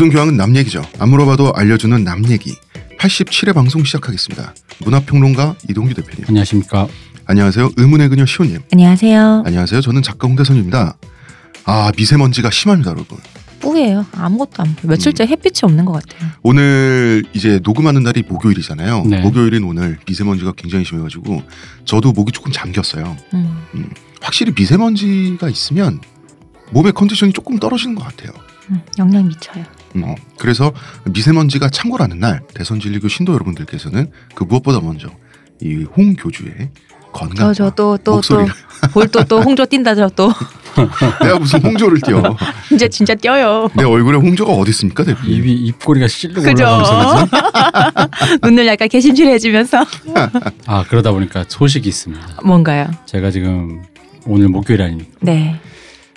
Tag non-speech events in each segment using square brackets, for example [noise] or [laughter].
모든 교양은 남 얘기죠. 안 물어봐도 알려주는 남 얘기. 87회 방송 시작하겠습니다. 문화평론가 이동규 대표님. 안녕하십니까. 안녕하세요. 의문의 그녀 시호님. 안녕하세요. 안녕하세요. 저는 작가 홍대선입니다. 아 미세먼지가 심합니다, 여러분. 뿌예요. 아무것도 안 보여. 며칠째 햇빛이 없는 것 같아요. 오늘 이제 녹음하는 날이 목요일이잖아요. 네. 목요일인 오늘 미세먼지가 굉장히 심해가지고 저도 목이 조금 잠겼어요. 음. 확실히 미세먼지가 있으면 몸의 컨디션이 조금 떨어지는 것 같아요. 음, 영향 미쳐요. 음, 그래서 미세먼지가 창궐하는 날 대선 진리교 신도 여러분들께서는 그 무엇보다 먼저 이 홍 교주의 건강 저저또또또 목소리를 볼또또 홍조 뛴다 저 또 [laughs] 내가 무슨 홍조를 띄워 [laughs] 이제 진짜 뛰어요. 내 얼굴에 홍조가 어디 있습니까 대표님 입이 입꼬리가 그죠? 올라가면서 [laughs] 눈을 약간 개심실해지면서 아 그러다 보니까 소식이 있습니다. 뭔가요? 제가 지금 오늘 목요일 아닙니까? 네,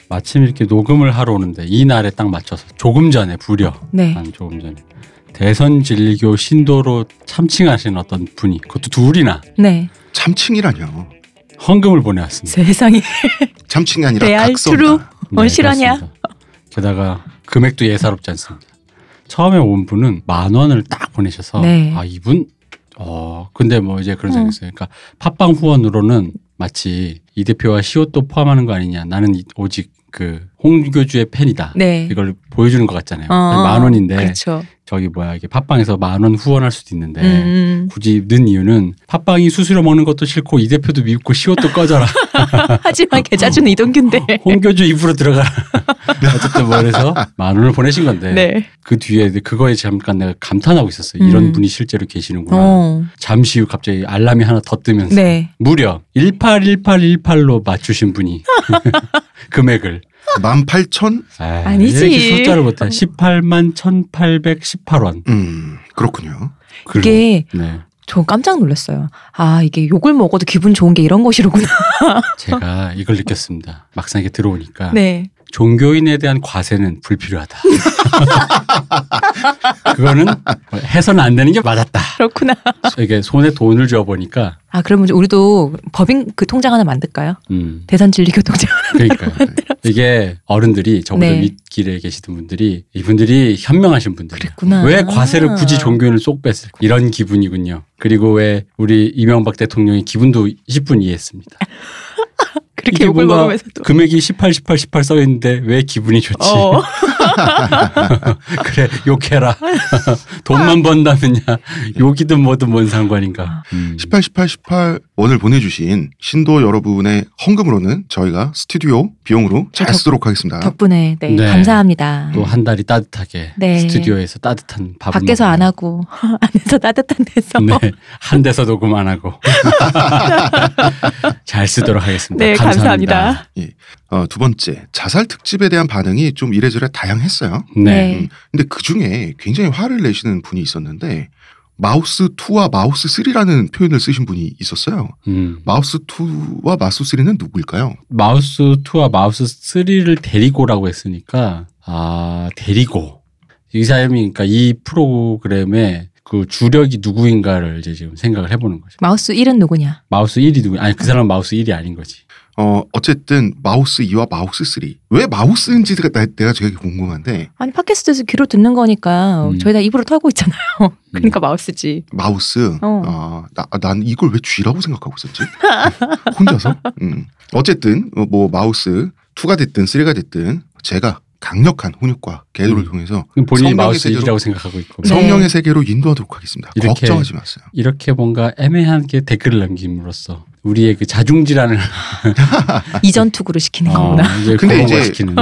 마침 이렇게 녹음을 하러 오는데 이 날에 딱 맞춰서 조금 전에 부려 네. 한 조금 전에 대선 진리교 신도로 참칭하신 어떤 분이 그것도 둘이나 네. 참칭이라뇨 헌금을 보내왔습니다. 세상에 참칭이 아니라? 뭔 실화냐? 네. 게다가 금액도 예사롭지 않습니다. 처음에 온 분은 만 원을 딱 보내셔서 네. 아 이분 어 근데 뭐 이제 그런 어. 생각이 있어요. 그러니까 팟빵 후원으로는 마치 이 대표와 시옷도 포함하는 거 아니냐. 나는 이- 오직 그 홍교주의 팬이다. 네. 이걸 보여주는 것 같잖아요. 어, 만 원인데 그렇죠. 저기 뭐야 이게 팟빵에서 만 원 후원할 수도 있는데 음, 굳이 넣은 이유는 팟빵이 수수료 먹는 것도 싫고 이 대표도 믿고 시옷도 꺼져라. [laughs] 하지만 계좌주는 이동규인데. [laughs] 홍교주 입으로 들어가라. [laughs] 어쨌든 뭐 그래서 만 원을 보내신 건데 네. 그 뒤에 그거에 잠깐 내가 감탄하고 있었어요. 이런 음. 분이 실제로 계시는구나. 어. 잠시 후 갑자기 알람이 하나 더 뜨면서 네. 무려 181818로 맞추신 분이 금액을 18,000 아, 아니지. 숫자를 못해 18만 1818원. 음 그렇군요 이게 네. 저 깜짝 놀랐어요. 아 이게 욕을 먹어도 기분 좋은 게 이런 것이로구나. 제가 이걸 느꼈습니다. 막상 이게 들어오니까 네. 종교인에 대한 과세는 불필요하다. [laughs] 그거는 해서는 안 되는 게 맞았다. 그렇구나. 이게 손에 돈을 줘 보니까 아 그러면 우리도 법인 그 통장 하나 만들까요? 음 대선 진리교 통장. 그러니까요. 이게 어른들이 저보다 네. 윗길에 계시던 분들이 이분들이 현명하신 분들이에요. 왜 과세를 굳이 종교인을 쏙 뺐을까? 이런 기분이군요. 그리고 왜 우리 이명박 대통령의 기분도 10분 이해했습니다. [laughs] 그렇게 욕을 먹으면서도. 금액이 18, 18, 18 써 있는데 왜 기분이 좋지? 어. [laughs] 그래 욕해라. [laughs] 돈만 번다면야 욕이든 뭐든 뭔 상관인가. 음. 18, 18, 18 원을 보내주신 신도 여러분의 헌금으로는 저희가 스튜디오 비용으로 잘 덕- 쓰도록 하겠습니다 덕분에 네, 네. 감사합니다. 또 한 달이 따뜻하게 네. 스튜디오에서 따뜻한 밥을 밖에서 안 먹으면. 하고 [laughs] 안에서 따뜻한 데서. 네, 한 대서 녹음 안 하고 잘 쓰도록 하겠습니다. 네, 감사합니다. 감사합니다. 어, 두 번째 자살 특집에 대한 반응이 좀 이래저래 다양했어요 네. 네. 음, 근데 그 중에 굉장히 화를 내시는 분이 있었는데 mouth 2와 mouth 3라는 표현을 쓰신 분이 있었어요. 음. mouth 2와 mouth 3는 누구일까요? mouth 2와 mouth 3를 데리고라고 했으니까 아 데리고 이 사람이 그러니까 이 프로그램의 그 주력이 누구인가를 이제 지금 생각을 해보는 거죠. mouth 1은 누구냐? mouth 1이 누구? 아니 그 사람 은 mouth 1이 아닌 거지. 어, 어쨌든 mouth 2와 mouth 3. 왜 mouth인지가 나- 내가 되게 궁금한데 아니 팟캐스트에서 귀로 듣는 거니까 음. 저희 다 입으로 털고 있잖아요. [laughs] 그러니까 mouth지. mouth. 어. 아, 나, 난 이걸 왜 쥐라고 생각하고 있었지? [laughs] 혼자서? 음. 어쨌든 어, 뭐 mouth 2가 됐든 3가 됐든 제가 강력한 훈육과 계도를 음. 통해서 본인이 성령의 mouth 세계로- 1이라고 생각하고 있고 네. 성령의 세계로 인도하도록 하겠습니다. 이렇게- 걱정하지 마세요. 이렇게 뭔가 애매하게 댓글을 남김으로써 우리의 그 자중지란을 [laughs] 이전투구를 시키는 어, 거구나. 이제 근데 이제- 시키는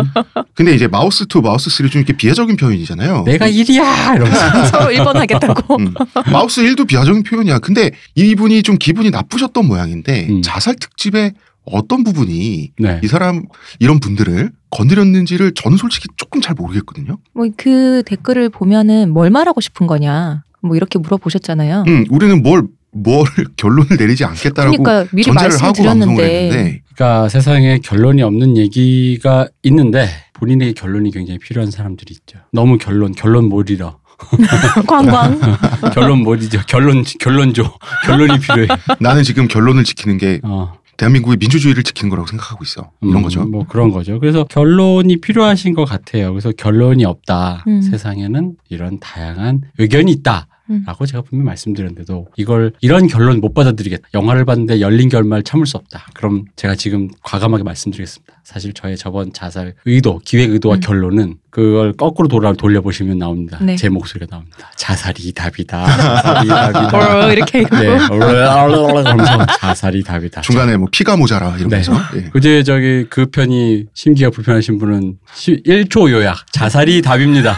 근데 이제 mouth 2, mouth 3 좀 이렇게 비하적인 표현이잖아요. 내가 1이야 이러면서 [laughs] 서로 1번 하겠다고. 음. 마우스 1도 비하적인 표현이야. 근데 이분이 좀 기분이 나쁘셨던 모양인데 음. 자살 특집의 어떤 부분이 네. 이 사람 이런 분들을 건드렸는지를 저는 솔직히 조금 잘 모르겠거든요. 뭐 그 댓글을 보면은 뭘 말하고 싶은 거냐. 뭐 이렇게 물어보셨잖아요. 음, 우리는 뭘, 뭘 [laughs] 결론을 내리지 않겠다라고 그러니까 미리 전제를 하고 방송을 했는데 그러니까 세상에 결론이 없는 얘기가 있는데 본인에게 결론이 굉장히 필요한 사람들이 있죠. 너무 결론 결론 못 잃어. [laughs] 관광. [laughs] 결론 못 잊어. 결론 결론 줘. 결론이 필요해. 나는 지금 결론을 지키는 게 어. 대한민국의 민주주의를 지키는 거라고 생각하고 있어. 이런 음, 거죠. 뭐 그런 거죠. 그래서 결론이 필요하신 것 같아요. 그래서 결론이 없다. 음. 세상에는 이런 다양한 의견이 있다. 음. 라고 제가 분명히 말씀드렸는데도 이걸 이런 결론 못 받아들이겠다. 영화를 봤는데 열린 결말 참을 수 없다. 그럼 제가 지금 과감하게 말씀드리겠습니다. 사실 저의 저번 자살 의도, 기획 의도와 음. 결론은 그걸 거꾸로 돌아 돌려보시면 나옵니다. 네. 제 목소리가 나옵니다. 자살이 답이다. [laughs] 자살이 답이다. 어, 이렇게 네. [laughs] 그러면서 자살이 답이다. 중간에 뭐 피가 모자라 이러면서 예. 그제 저기 그 편이 심기가 불편하신 분은 1초 요약 자살이 답입니다.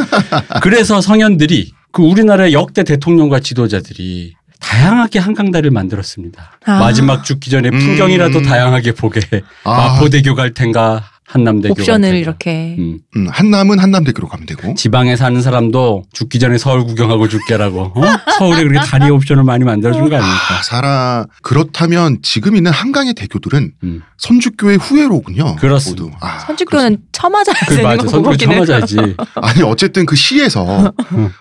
[laughs] 그래서 성현들이 그 우리나라의 역대 대통령과 지도자들이 다양하게 한강다리를 만들었습니다. 아. 마지막 죽기 전에 음. 풍경이라도 다양하게 보게 아. 마포대교 갈 텐가 한남대교 갈 옵션을. 이렇게 음. 음, 한남은 한남대교로 가면 되고 지방에 사는 사람도 죽기 전에 서울 구경하고 죽게라고 어? 서울에 그렇게 다리 옵션을 많이 만들어준 거 아닙니까? 아, 사라 그렇다면 지금 있는 한강의 대교들은 음. 선주교의 후예로군요. 그렇습니다. 모두. 아, 선주교는 쳐맞아야 그 되는 맞아. 참아야지. 그렇습니다. 아니 어쨌든 그 시에서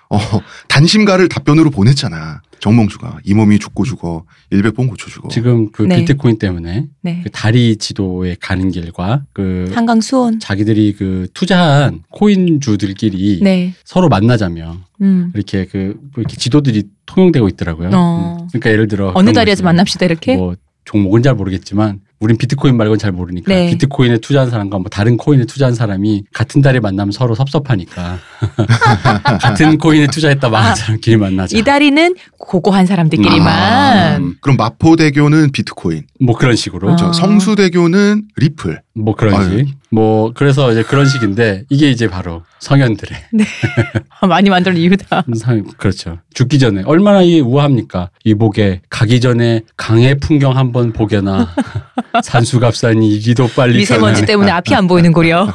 어, 단심가를 답변으로 보냈잖아. 정몽주가 이 몸이 죽고 죽어 일백번 고쳐주고 지금 그 네. 비트코인 때문에 네. 그 다리 지도에 가는 길과 그 한강 수원. 자기들이 그 투자한 코인주들끼리 네. 서로 만나자며 음. 이렇게 그 이렇게 지도들이 통용되고 있더라고요. 어. 음. 그러니까 예를 들어 어느 자리에서. 만납시다 이렇게. 뭐 종목은 잘 모르겠지만 우린 비트코인 말고는 잘 모르니까 네. 비트코인에 투자한 사람과 뭐 다른 코인에 투자한 사람이 같은 달에 만나면 서로 섭섭하니까 [laughs] 같은 코인에 투자했다 망한 아, 사람끼리 만나자. 이 다리는 고고한 사람들끼리만. 아, 그럼 마포대교는 비트코인, 뭐 그런 식으로. 아. 저 성수대교는 리플. 뭐 그런지. 아유. 뭐 그래서 이제 그런 식인데 이게 이제 바로 성현들의 [laughs] 많이 만들 이유다. [laughs] 상 그렇죠. 죽기 전에 얼마나 이 우아합니까? 이복에 가기 전에 강의 풍경 한번 보게나 [laughs] 산수갑산이 이리도 빨리 미세먼지. 때문에 앞이 안 보이는 고려.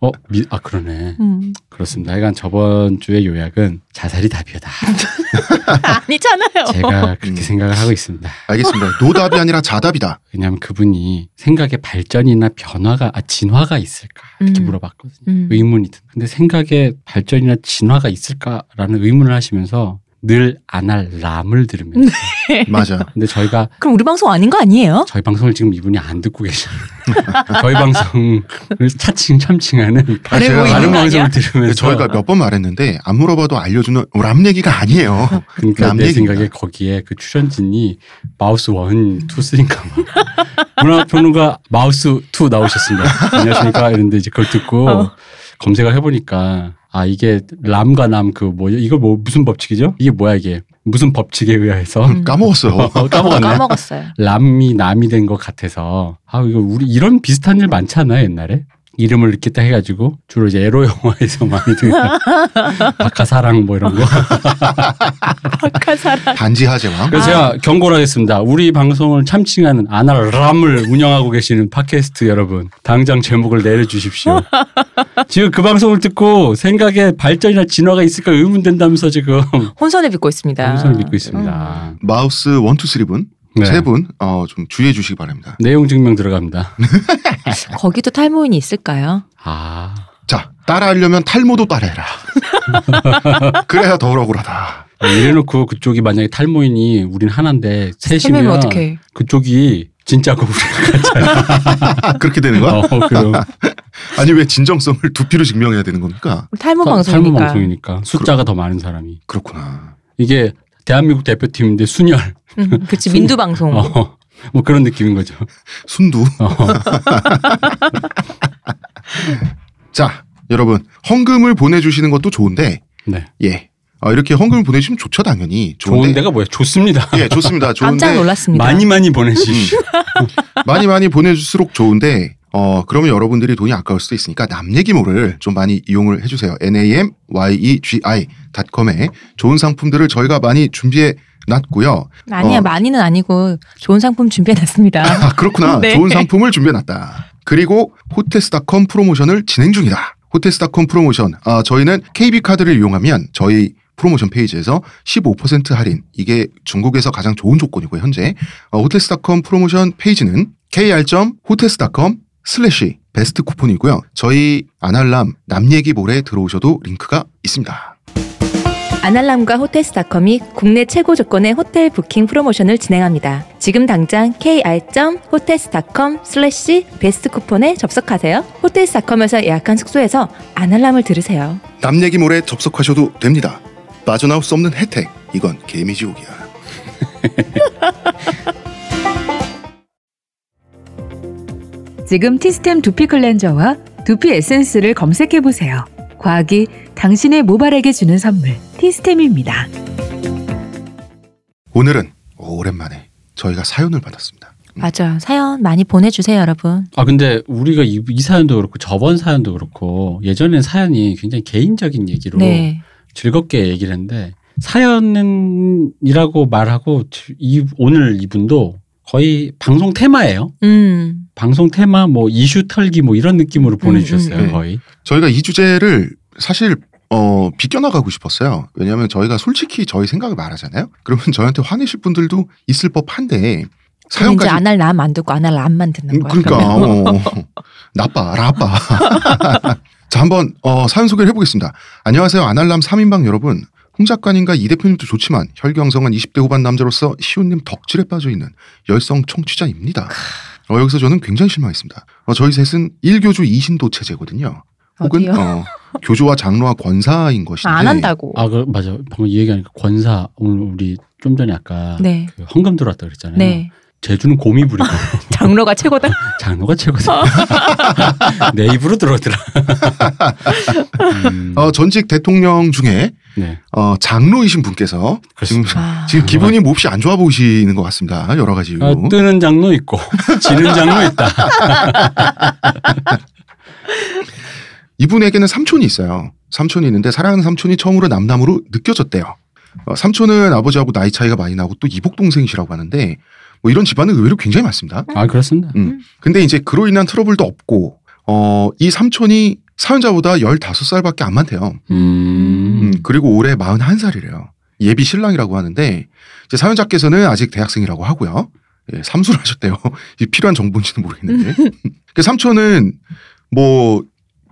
어, 미, 아 그러네. 음. 그렇습니다. 하여간 저번 주의 요약은 자살이 답이다. [laughs] 아니잖아요. 제가 그렇게 음. 생각을 하고 있습니다. 알겠습니다. 노답이 아니라 자답이다. 왜냐하면 그분이 생각에 발전이나 변화가 아 진화가 있을까 이렇게 음. 물어봤거든요. 음. 의문이 든. 근데 생각에 발전이나 진화가 있을까라는 의문을 하시면서 늘 안 할 람을 들으면서. [laughs] 맞아. 근데 저희가 그럼 우리 방송 아닌 거 아니에요? 저희 방송을 지금 이분이 안 듣고 계시잖아요. [laughs] 저희 방송을 차칭 참칭하는 아, 제가 다른 거 방송을 아니야? 들으면서 저희가 몇 번 말했는데 안 물어봐도 알려주는 람 얘기가 아니에요. 그러니까 남내 얘기입니다. 생각에 거기에 그 출연진이 mouth one, two, three인가 봐. 문화평론가 mouth two 나오셨습니다. 안녕하십니까? 이런데 이제 그걸 듣고 어. 검색을 해보니까 아 이게 람과 남 그 뭐 이거 뭐 무슨 법칙이죠? 이게 뭐야 이게 무슨 법칙에 의해서 음. 까먹었어요. [laughs] 어, 까먹었네. 까먹었어요. 람이 남이 된 것 같아서 아 이거 우리 이런 비슷한 일 많지 않아요 옛날에 이름을 이렇게 딱 해가지고 주로 이제 에로 영화에서 [laughs] 많이 든 [laughs] 박하사랑 뭐 이런 거 [laughs] 박하사랑. 반지하 제왕. 그래서 아. 제가 경고를 하겠습니다 우리 방송을 참칭하는 아날람을 운영하고 계시는 팟캐스트 여러분 당장 제목을 내려주십시오 지금 그 방송을 듣고 생각에 발전이나 진화가 있을까 의문된다면서 지금 혼선을 빚고 있습니다. 혼선을 빚고 있습니다 mouth one two three 분. 네. 세 분, 어, 좀 주의해 주시기 바랍니다. 내용 증명 들어갑니다 [laughs] 거기도 탈모인이 있을까요? 아 자, 따라하려면 탈모도 따라해라. [laughs] 그래야 더 억울하다. 이래놓고 그쪽이 만약에 탈모인이 우린 하나인데 셋이면 어떻게? 그쪽이 진짜고 우리가 아, [laughs] 그렇게 되는 거야? 어, 그럼 아니, 왜 진정성을 두피로 증명해야 되는 겁니까? 탈모 탈모 방송이니까. 방송이니까 숫자가 더 많은 사람이 그렇구나. 이게 대한민국 대표팀인데 순열 음, 그치 민두 방송. 어, 뭐 그런 느낌인 거죠. 순두. 어. [laughs] 자, 여러분, 헌금을 보내주시는 것도 좋은데, 네. 예. 어, 이렇게 헌금을 보내주시면 좋죠, 당연히. 좋은 좋은데. 데가 뭐야? 좋습니다. 예, 좋습니다. 좋은데. 깜짝 놀랐습니다. 많이 많이 보내주십시오. 많이 많이 보내줄수록 좋은데 어 그러면 여러분들이 돈이 아까울 수도 있으니까 남 얘기모를 좀 많이 이용을 해주세요. n a m y e g i.com에 좋은 상품들을 저희가 많이 준비해 놨고요. 아니야 어. 많이는 아니고 좋은 상품 준비해 놨습니다. [laughs] 아 그렇구나. [laughs] 네. 좋은 상품을 준비해 놨다. 그리고 호텔스닷컴 프로모션을 진행 중이다. 호텔스닷컴 프로모션. 아 저희는 KB 카드를 이용하면 저희 프로모션 페이지에서 15% 할인. 이게 중국에서 가장 좋은 조건이고요. 현재 어, 호텔스닷컴 프로모션 페이지는 kr.hotels.com 슬래시 베스트 쿠폰이고요. 저희 아날람 남 얘기 몰에 들어오셔도 링크가 있습니다. 아날람과 호텔스닷컴이 국내 최고 조건의 호텔 부킹 프로모션을 진행합니다. 지금 당장 kr.hotels.com 슬래시 베스트 쿠폰에 접속하세요. 호텔스닷컴에서 예약한 숙소에서 아날람을 들으세요. 남 얘기 몰에 접속하셔도 됩니다. 빠져나올 수 없는 혜택. 이건 개미지옥이야. [laughs] 지금 티스템 두피 클렌저와 두피 에센스를 검색해 보세요. 과학이 당신의 모발에게 주는 선물 티스템입니다. 오늘은 오랜만에 저희가 사연을 받았습니다. 맞아. 사연 많이 보내주세요, 여러분. 아 근데 우리가 이, 이 사연도 그렇고 저번 사연도 그렇고 예전엔 사연이 굉장히 개인적인 얘기로 네. 즐겁게 얘기를 했는데 사연이라고 말하고 이 오늘 이분도 거의 방송 테마예요. 음. 방송 테마 뭐 이슈 털기 뭐 이런 느낌으로 보내주셨어요 음. 거의. 저희가 이 주제를 사실 어, 비껴나가고 싶었어요. 왜냐하면 저희가 솔직히 저희 생각을 말하잖아요. 그러면 저희한테 화내실 분들도 있을 법한데 사연까지 안할 남안 듣고 안할 남만 듣는 음, 거야. 그러니까 그러면. 어, 나빠 나빠. [laughs] 자 한번 어, 사연 소개를 해보겠습니다. 안녕하세요 아날람 3인방 여러분. 홍 작가님과 이 대표님도 좋지만 혈기왕성한 20대 후반 남자로서 시온님 덕질에 빠져있는 열성 청취자입니다. 어, 여기서 저는 굉장히 실망했습니다. 어, 저희 셋은 1교주 2신도 체제거든요. 혹은? 어, 교조와 장로와 권사인 것인데 아, 안 한다고. 아 그 맞아 방금 이 얘기하니까 권사 오늘 우리 좀 전에 아까 네. 그 헌금 들어왔다 그랬잖아요. 네. 제주는 곰이 부리고 장로가 최고다. [laughs] 장로가 최고다. [laughs] 내 입으로 들어오더라. 음, 어, 전직 대통령 중에 네. 어, 장로이신 분께서 지금, 그렇습니다. 아. 지금 기분이 몹시 안 좋아 보이시는 것 같습니다. 여러 가지 이유로. 어, 뜨는 장로 있고 [laughs] 지는 장로 있다. 이분에게는 삼촌이 있어요. 삼촌이 있는데 사랑하는 삼촌이 처음으로 남남으로 느껴졌대요. 어, 삼촌은 아버지하고 나이 차이가 많이 나고 또 이복 동생이시라고 하는데 뭐 이런 집안은 의외로 굉장히 많습니다. 아 그렇습니다. 음. 근데 이제 그로 인한 트러블도 없고 어, 이 삼촌이 사연자보다 15살밖에 안 많대요. 음. 음, 그리고 올해 41살이래요. 예비 신랑이라고 하는데 이제 사연자께서는 아직 대학생이라고 하고요. 예, 삼수를 하셨대요. [laughs] 이 필요한 정보인지는 모르겠는데. [laughs] 그 삼촌은 뭐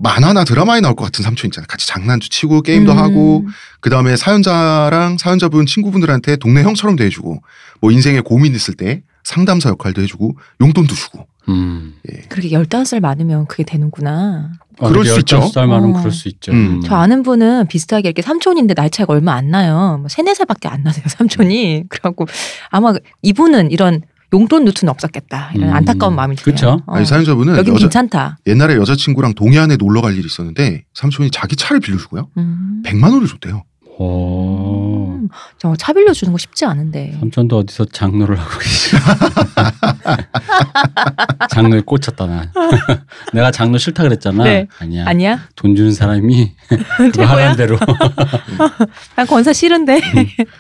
만화나 드라마에 나올 것 같은 삼촌 있잖아요. 같이 장난도 치고 게임도 음. 하고 그 다음에 사연자랑 사연자분 친구분들한테 동네 형처럼 대해주고 뭐 인생에 고민 있을 때 상담사 역할도 해주고 용돈도 주고 음. 그렇게 15살 많으면 그게 되는구나. 그럴 수 있죠. 살 많으면 어. 그럴 수 있죠. 음. 저 아는 분은 비슷하게 이렇게 삼촌인데 나이 차이가 얼마 안 나요. 뭐 세네 살밖에 안 나세요, 삼촌이. [laughs] 그래갖고 아마 이분은 이런 용돈 루트는 없었겠다. 이런 음. 안타까운 마음이 드네요. 그쵸. 어. 아니 사연자분은 여긴 여자, 괜찮다. 옛날에 여자친구랑 동해안에 놀러 갈 일이 있었는데 삼촌이 자기 차를 빌려주고요. 음. 100만 원을 줬대요. 오. 음. 저차 빌려주는 거 쉽지 않은데. 삼촌도 어디서 장로를 하고 계시 [laughs] 장로에 꽂혔다 나. [laughs] 내가 장로 싫다 그랬잖아. 네. 아니야. 아니야? 돈 주는 사람이 [laughs] 그거? 하는 대로. 난 권사 싫은데.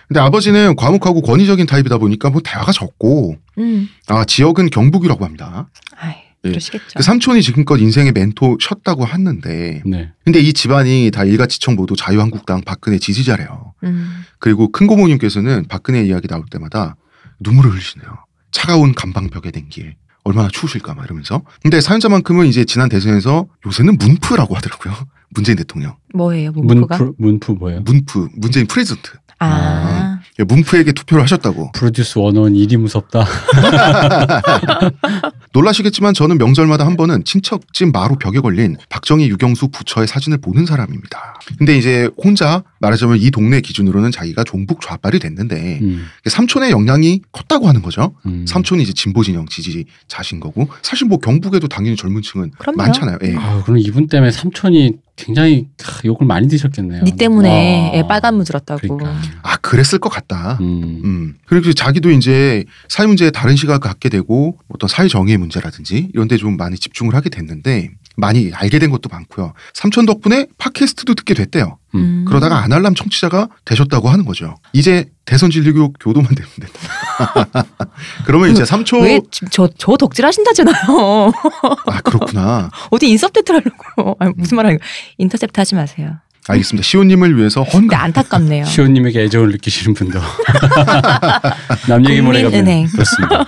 근데 아버지는 과묵하고 권위적인 타입이다 보니까 뭐 대화가 적고 음. 아 지역은 경북이라고 합니다. 아이, 예. 그러시겠죠. 그 삼촌이 지금껏 인생의 멘토셨다고 했는데 네. 근데 이 집안이 다 일가지청 모두 자유한국당 박근혜 지지자래요. 음. 그리고 큰 고모님께서는 박근혜 이야기 나올 때마다 눈물을 흘리시네요. 차가운 감방벽에 댕기에 얼마나 추우실까 막 이러면서. 근데 사연자만큼은 이제 지난 대선에서 요새는 문프라고 하더라고요. [laughs] 문재인 대통령. 뭐예요, 문프가? 문프 문프 뭐예요? 문프, 문재인 president. 아. 예, 문프에게 투표를 하셨다고. 프로듀스 원원 일이 무섭다. [laughs] 놀라시겠지만 저는 명절마다 한 번은 친척집 마루 벽에 걸린 박정희 육영수 부처의 사진을 보는 사람입니다. 근데 이제 혼자 말하자면 이 동네 기준으로는 자기가 종북 좌빨이 됐는데 음, 삼촌의 영향이 컸다고 하는 거죠. 음. 삼촌이 이제 진보 진영 지지자신 거고 사실 뭐 경북에도 당연히 젊은 층은 그럼요. 많잖아요. 예. 아, 그럼 이분 때문에 삼촌이 굉장히 하, 욕을 많이 드셨겠네요. 니 때문에 와. 애 빨간 무 들었다고. 그러니까. 아 그랬을 것 같다. 음. 음. 그리고 자기도 이제 사회 문제에 다른 시각을 갖게 되고 어떤 사회 정의의 문제라든지 이런 데 좀 많이 집중을 하게 됐는데 많이 알게 된 것도 많고요. 삼촌 덕분에 팟캐스트도 듣게 됐대요. 음. 그러다가 아날람 청취자가 되셨다고 하는 거죠. 이제 대선 진리교 교도만 되면 된다. [laughs] 그러면 이제 삼촌 왜저 저 덕질하신다잖아요. 아 그렇구나. [laughs] 어디 인서프트 하려고. 아니, 무슨 말하는 거? 인터셉트 하지 마세요. 알겠습니다. 시호님을 위해서 근데 헌금. 안타깝네요. 시호님에게 애정을 느끼시는 분도 [laughs] 남 얘기 모레가 국민은행. 그렇습니다.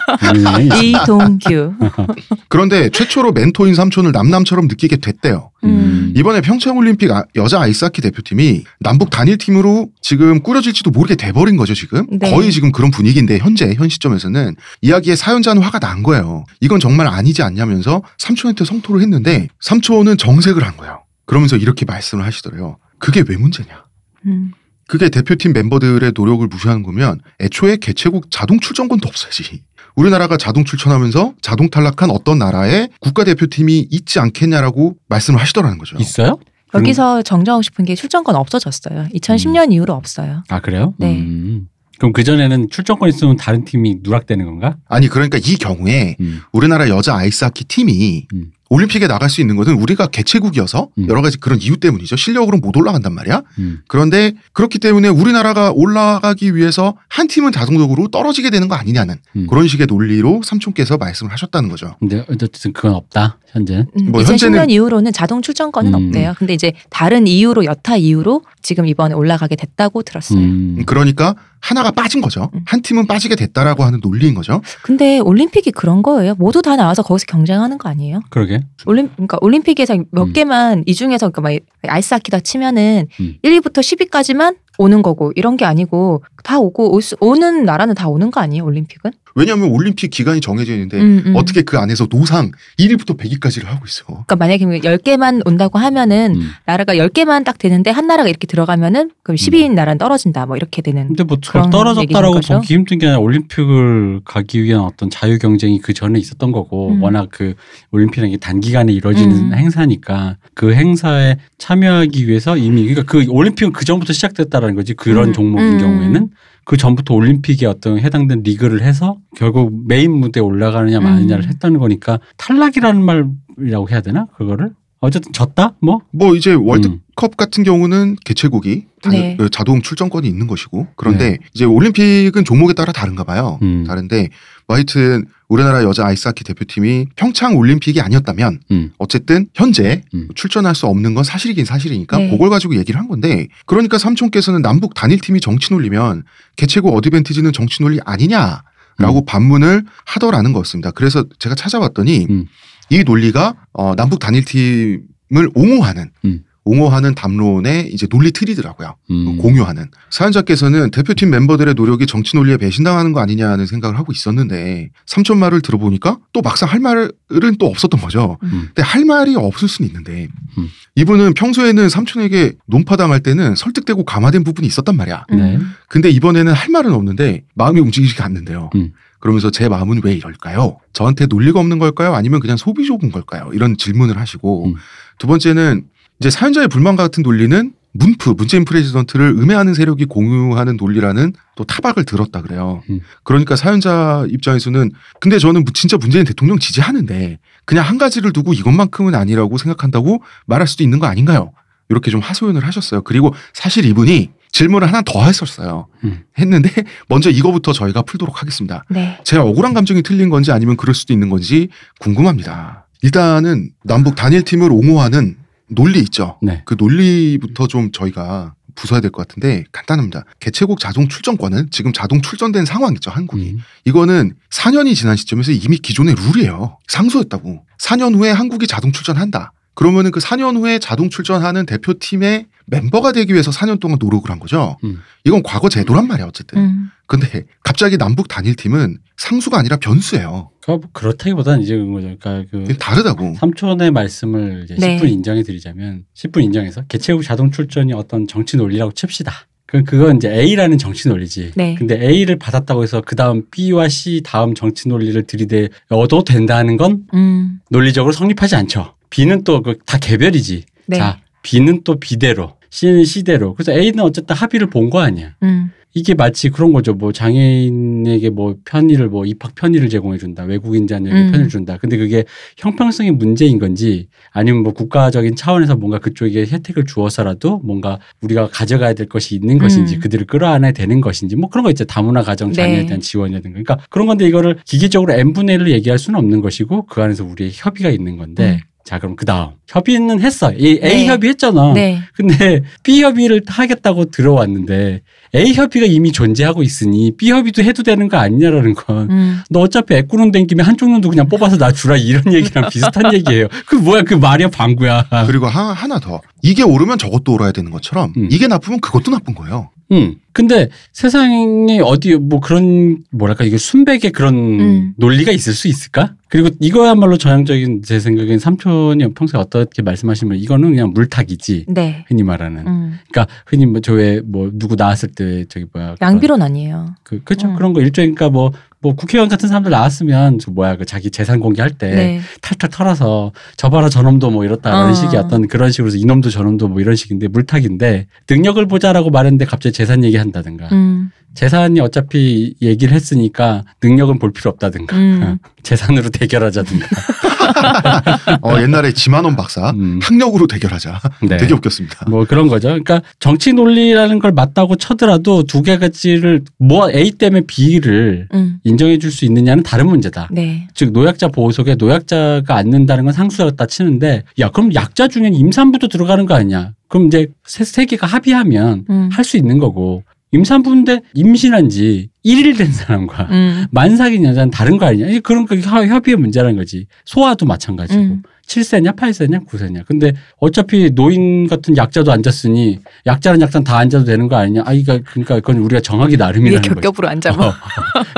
이동규. [laughs] 그런데 최초로 멘토인 삼촌을 남남처럼 느끼게 됐대요. 음. 이번에 평창올림픽 아- 여자 아이스하키 대표팀이 남북 단일팀으로 지금 꾸려질지도 모르게 돼버린 거죠 지금 네. 거의 지금 그런 분위기인데 현재 현 시점에서는 이야기에 사연자는 화가 난 거예요 이건 정말 아니지 않냐면서 삼촌한테 성토를 했는데 삼촌은 정색을 한 거예요 그러면서 이렇게 말씀을 하시더래요 그게 왜 문제냐 음. 그게 대표팀 멤버들의 노력을 무시하는 거면 애초에 개최국 자동 출전권도 없어야지. 우리나라가 자동 출전하면서 자동 탈락한 어떤 나라의 국가대표팀이 있지 않겠냐라고 말씀을 하시더라는 거죠. 있어요? 여기서 정정하고 싶은 게 출전권 없어졌어요. 2010년 이후로 없어요. 아 그래요? 네. 음. 그럼 그 전에는 출전권 있으면 다른 팀이 누락되는 건가? 아니 그러니까 이 경우에 음. 우리나라 여자 아이스하키 팀이 음. 올림픽에 나갈 수 있는 것은 우리가 개최국이어서 음. 여러 가지 그런 이유 때문이죠. 실력으로 못 올라간단 말이야. 음. 그런데 그렇기 때문에 우리나라가 올라가기 위해서 한 팀은 자동적으로 떨어지게 되는 거 아니냐는 음. 그런 식의 논리로 삼촌께서 말씀을 하셨다는 거죠. 근데 어쨌든 그건 없다 현재. 음, 뭐 2010년 현재는- 이후로는 자동 출전권은 음. 없대요. 근데 이제 다른 이유로 여타 이유로 지금 이번에 올라가게 됐다고 들었어요. 음. 그러니까 하나가 빠진 거죠. 음. 한 팀은 빠지게 됐다라고 하는 논리인 거죠. 근데 올림픽이 그런 거예요. 모두 다 나와서 거기서 경쟁하는 거 아니에요? 그러게. 올림 그러니까 올림픽에서 몇 음. 개만 이 중에서 그러니까 막 아이스하키다 치면은 음. 1, 2부터 10위까지만 오는 거고 이런 게 아니고 다 오고 올 수- 오는 나라는 다 오는 거 아니에요? 올림픽은? 왜냐하면 올림픽 기간이 정해져 있는데 음, 음. 어떻게 그 안에서 노상 1위부터 100위까지를 하고 있어. 그러니까 만약에 10개만 온다고 하면은 음. 나라가 10개만 딱 되는데 한 나라가 이렇게 들어가면은 그럼 10위인 나라는 떨어진다. 뭐 이렇게 되는. 근데 뭐 떨어졌다라고? 보기 힘든 게 아니라 올림픽을 가기 위한 어떤 자유 경쟁이 그 전에 있었던 거고 음. 워낙 그 올림픽이라는 게 단기간에 이루어지는 음. 행사니까 그 행사에 참여하기 위해서 이미 그러니까 그 올림픽은 그 전부터 시작됐다라는 거지 그런 음. 종목인 음. 경우에는 그 전부터 올림픽에 어떤 해당된 리그를 해서 결국 메인 무대에 올라가느냐 마느냐를 음. 했다는 거니까 탈락이라는 말이라고 해야 되나 그거를 어쨌든 졌다 뭐 뭐 이제 음. 월드컵 같은 경우는 개최국이 네. 그 자동 출전권이 있는 것이고 그런데 네. 이제 올림픽은 종목에 따라 다른가 봐요. 음. 다른데 뭐 하여튼 우리나라 여자 아이스하키 대표팀이 평창 올림픽이 아니었다면 음. 어쨌든 현재 음. 출전할 수 없는 건 사실이긴 사실이니까 네. 그걸 가지고 얘기를 한 건데 그러니까 삼촌께서는 남북 단일팀이 정치 논리면 개최국 어드밴티지는 정치 논리 아니냐 라고 반문을 하더라는 거였습니다. 그래서 제가 찾아봤더니 음. 이 논리가 어, 남북 단일팀을 옹호하는 음. 옹호하는 담론의 이제 논리 틀이더라고요. 음. 공유하는 사연자께서는 대표팀 멤버들의 노력이 정치 논리에 배신당하는 거 아니냐는 생각을 하고 있었는데 삼촌 말을 들어보니까 또 막상 할 말은 또 없었던 거죠. 음. 근데 할 말이 없을 수는 있는데 음. 이분은 평소에는 삼촌에게 논파당할 때는 설득되고 감화된 부분이 있었단 말이야. 네. 음. 근데 이번에는 할 말은 없는데 마음이 움직이지가 않는데요. 음. 그러면서 제 마음은 왜 이럴까요? 저한테 논리가 없는 걸까요? 아니면 그냥 소비적인 걸까요? 이런 질문을 하시고 음. 두 번째는 이제 사연자의 불만 같은 논리는 문프 문재인 프레지던트를 음해하는 세력이 공유하는 논리라는 또 타박을 들었다 그래요. 음. 그러니까 사연자 입장에서는 근데 저는 진짜 문재인 대통령 지지하는데 그냥 한 가지를 두고 이것만큼은 아니라고 생각한다고 말할 수도 있는 거 아닌가요? 이렇게 좀 하소연을 하셨어요. 그리고 사실 이분이 질문을 하나 더 했었어요. 음. 했는데 먼저 이거부터 저희가 풀도록 하겠습니다. 네. 제가 억울한 감정이 틀린 건지 아니면 그럴 수도 있는 건지 궁금합니다. 일단은 남북 단일팀을 옹호하는 논리 있죠. 네. 그 논리부터 좀 저희가 부숴야 될 것 같은데 간단합니다. 개최국 자동 출전권은 지금 자동 출전된 상황이죠. 한국이. 음. 이거는 4년이 지난 시점에서 이미 기존의 룰이에요. 상소였다고. 4년 후에 한국이 자동 출전한다. 그러면은 그 4년 후에 자동 출전하는 대표팀의 멤버가 되기 위해서 4년 동안 노력을 한 거죠. 음. 이건 과거 제도란 말이야, 어쨌든. 음. 근데 갑자기 남북 단일 팀은 상수가 아니라 변수예요. 그러니까 그렇다기보다는 이제 그런 거죠. 그러니까 그 다르다고. 삼촌의 말씀을 이제 네. 10분 인정해 드리자면 10분 인정해서 개최국 자동 출전이 어떤 정치 논리라고 칩시다. 그 그건 이제 A라는 정치 논리지. 네. 근데 A를 받았다고 해서 그 다음 B와 C 다음 정치 논리를 들이대어도 된다는 건 음. 논리적으로 성립하지 않죠. B는 또그다 개별이지. 네. 자, B는 또 B대로, C는 C대로. 그래서 A는 어쨌든 합의를 본 거 아니야. 음. 이게 마치 그런 거죠. 뭐 장애인에게 뭐 편의를 뭐 입학 편의를 제공해 준다. 외국인 자녀에게 음. 편의를 준다. 근데 그게 형평성의 문제인 건지 아니면 뭐 국가적인 차원에서 뭔가 그쪽에 혜택을 주어서라도 뭔가 우리가 가져가야 될 것이 있는 것인지 음. 그들을 끌어안아야 되는 것인지 뭐 그런 거 있죠. 다문화 가정 자녀에 네. 대한 지원이라든가. 그러니까 그런 건데 이거를 기계적으로 n분의 1을 얘기할 수는 없는 것이고 그 안에서 우리의 협의가 있는 건데 음. 자 그럼 그 다음 협의는 했어. 이 A 네. 협의 했잖아. 네. 근데 B 협의를 하겠다고 들어왔는데 A 협의가 이미 존재하고 있으니 B 협의도 해도 되는 거 아니냐라는 건. 음. 너 어차피 애꾸는 된 김에 한쪽 눈도 그냥 뽑아서 나 주라 이런 얘기랑 [laughs] 비슷한 얘기예요. 그 뭐야 그 말이야 방구야. 그리고 하, 하나 더 이게 오르면 저것도 오라야 되는 것처럼 음. 이게 나쁘면 그것도 나쁜 거예요. 응. 근데 세상에 어디 뭐 그런 뭐랄까 이게 순백의 그런 음. 논리가 있을 수 있을까? 그리고 이거야말로 전형적인 제 생각엔 삼촌이 평소에 어떻게 말씀하시면 이거는 그냥 물타기지. 네. 흔히 말하는. 음. 그러니까 흔히 뭐 저왜 뭐 누구 나왔을 때 저기 뭐야 양비론 아니에요. 그 그렇죠 음. 그런 거 일종의 그러니까 뭐 뭐 국회의원 같은 사람들 나왔으면 저 뭐야 그 자기 재산 공개할 때 네. 탈탈 털어서 저봐라 저놈도 뭐 이렇다 이런 어. 식의 어떤 그런 식으로 해서 이놈도 저놈도 뭐 이런 식인데 물타기인데 능력을 보자라고 말했는데 갑자기 재산 얘기한다든가 음. 재산이 어차피 얘기를 했으니까 능력은 볼 필요 없다든가 음. 재산으로 대결하자든가 [laughs] 어, 옛날에 지만원 박사 음. 학력으로 대결하자. 네. 되게 웃겼습니다. 뭐 그런 거죠. 그러니까 정치 논리라는 걸 맞다고 쳐더라도 두 개가지를 뭐 A 때문에 B를 음. 인정해 줄 수 있느냐는 다른 문제다. 네. 즉 노약자 보호석에 노약자가 앉는다는 건 상수였다 치는데 야 그럼 약자 중엔 임산부도 들어가는 거 아니야? 그럼 이제 세, 세 개가 합의하면 음. 할수 있는 거고 임산부인데 임신한 지 1일 된 사람과 음. 만삭인 여자는 다른 거 아니냐? 협- 협의의 문제라는 거지. 소아도 마찬가지고. 음. 7세냐, 8세냐, 9세냐. 근데 어차피 노인 같은 약자도 앉았으니 약자는 약자는 다 앉아도 되는 거 아니냐? 아, 이거 그러니까 그건 우리가 정하기 나름이라는 거지. 겹겹으로 앉아. 뭐. 어.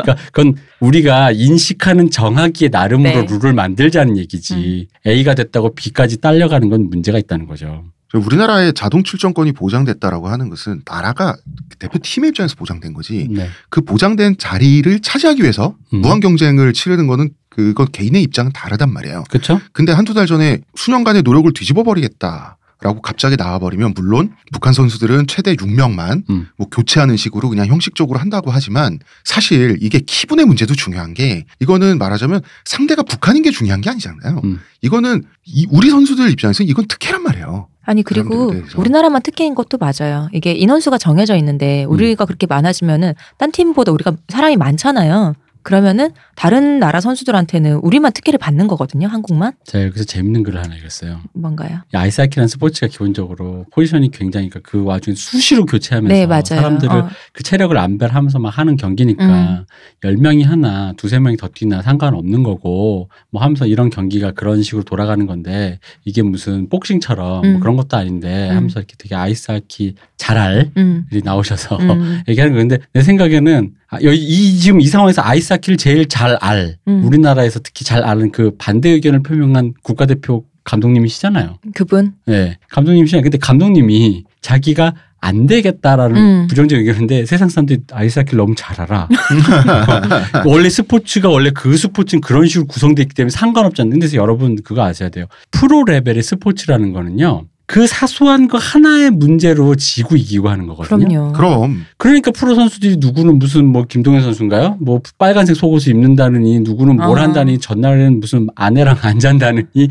그러니까 그건 우리가 인식하는 정하기의 나름으로 네. 룰을 만들자는 얘기지. A가 됐다고 B까지 딸려가는 건 문제가 있다는 거죠. 저 우리나라의 자동 출전권이 보장됐다라고 하는 것은 나라가 대표팀의 입장에서 보장된 거지. 네. 그 보장된 자리를 차지하기 위해서 음. 무한 경쟁을 치르는 거는 그건 개인의 입장은 다르단 말이에요. 그렇죠? 근데 한두 달 전에 수년간의 노력을 뒤집어 버리겠다. 라고 갑자기 나와버리면 물론 북한 선수들은 최대 6명만 음. 뭐 교체하는 식으로 그냥 형식적으로 한다고 하지만 사실 이게 키분의 문제도 중요한 게 이거는 말하자면 상대가 북한인 게 중요한 게 아니잖아요. 음. 이거는 이 우리 선수들 입장에서는 이건 특혜란 말이에요. 아니 그리고. 우리나라만 특혜인 것도 맞아요. 이게 인원수가 정해져 있는데 음. 우리가 그렇게 많아지면은 딴 팀보다 우리가 사람이 많잖아요. 그러면은 다른 나라 선수들한테는 우리만 특혜를 받는 거거든요. 한국만 제가 여기서 재밌는 글을 하나 읽었어요. 뭔가요? 이 아이스하키라는 스포츠가 기본적으로 포지션이 굉장히 그러니까 그 와중에 수시로 교체하면서 네. 사람들을 어. 그 체력을 안배하면서 막 하는 경기니까 음. 열 10명이 하나 두세 명이 더 뛰나 상관없는 거고 뭐 하면서 이런 경기가 그런 식으로 돌아가는 건데 이게 무슨 복싱처럼 뭐 음. 그런 것도 아닌데 음. 하면서 이렇게 되게 아이스하키 잘할 음. 나오셔서 음. [laughs] 얘기하는 건데 내 생각에는 아, 여기 이 지금 이 상황에서 아이스하키를 제일 잘 알 음. 우리나라에서 특히 잘 아는 그 반대 의견을 표명한 국가대표 감독님이시잖아요. 그분 네, 감독님이시잖아요. 근데 감독님이 자기가 안 되겠다라는 음. 부정적 의견인데 세상 사람들이 아이스하키를 너무 잘 알아. [laughs] 원래 스포츠가 원래 그 스포츠는 그런 식으로 구성되어 있기 때문에 상관없잖아요. 근데 여러분 그거 아셔야 돼요. 프로 레벨의 스포츠라는 거는요. 그 사소한 거 하나의 문제로 지고 이기고 하는 거거든요. 그럼요. 그럼 그러니까 프로 선수들이 누구는 무슨 뭐 김동현 선수인가요? 뭐 빨간색 속옷을 입는다느니 누구는 뭘 아. 한다니 전날에는 무슨 아내랑 [laughs] 안 잔다느니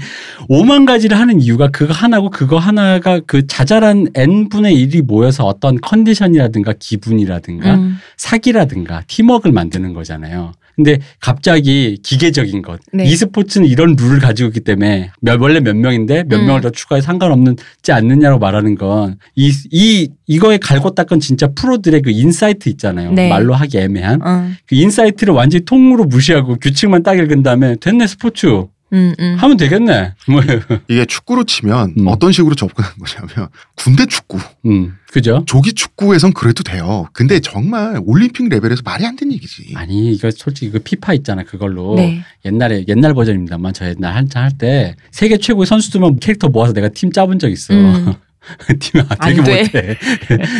오만 가지를 하는 이유가 그거 하나고 그거 하나가 그 자잘한 n 분의 1이 모여서 어떤 컨디션이라든가 기분이라든가 음. 사기라든가 팀워크를 만드는 거잖아요. 근데 갑자기 기계적인 것. 네. e스포츠는 이런 룰을 가지고 있기 때문에 몇- 원래 몇 명인데 몇 음. 명을 더 추가해 상관없는지 않느냐고 말하는 건 이, 이, 이 거에 갈고 닦은 진짜 프로들의 그 insight 있잖아요. 네. 말로 하기 애매한. 어. 그 insight를 완전히 통으로 무시하고 규칙만 딱 읽은 다음에 됐네 스포츠 음, 음. 하면 되겠네. 뭐, 이게 축구로 치면 음. 어떤 식으로 접근하는 거냐면 군대 축구, 음, 그죠? 조기 축구에선 그래도 돼요. 근데 정말 올림픽 레벨에서 말이 안 되는 얘기지. 아니 이거 솔직히 그 피파 있잖아 그걸로 네. 옛날에 옛날 버전입니다만 저 옛날 한참 할때 세계 최고의 선수들만 캐릭터 모아서 내가 팀 짜본 적 있어. 음. [laughs] 팀 아, 되게. 못해.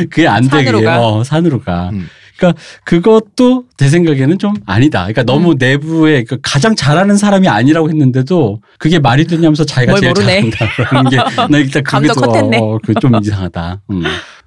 그게 안 돼. 산으로. 가. 어, 산으로 가. 음. 그러니까 그것도 제 생각에는 좀 아니다. 그러니까 너무 음. 내부에 그 가장 잘하는 사람이 아니라고 했는데도 그게 말이 되냐면서 자기가 뭘 제일 모르네. 잘한다라는 게 [laughs] 나 일단 그게 감독 컷했네. 어, 그좀 이상하다. 음.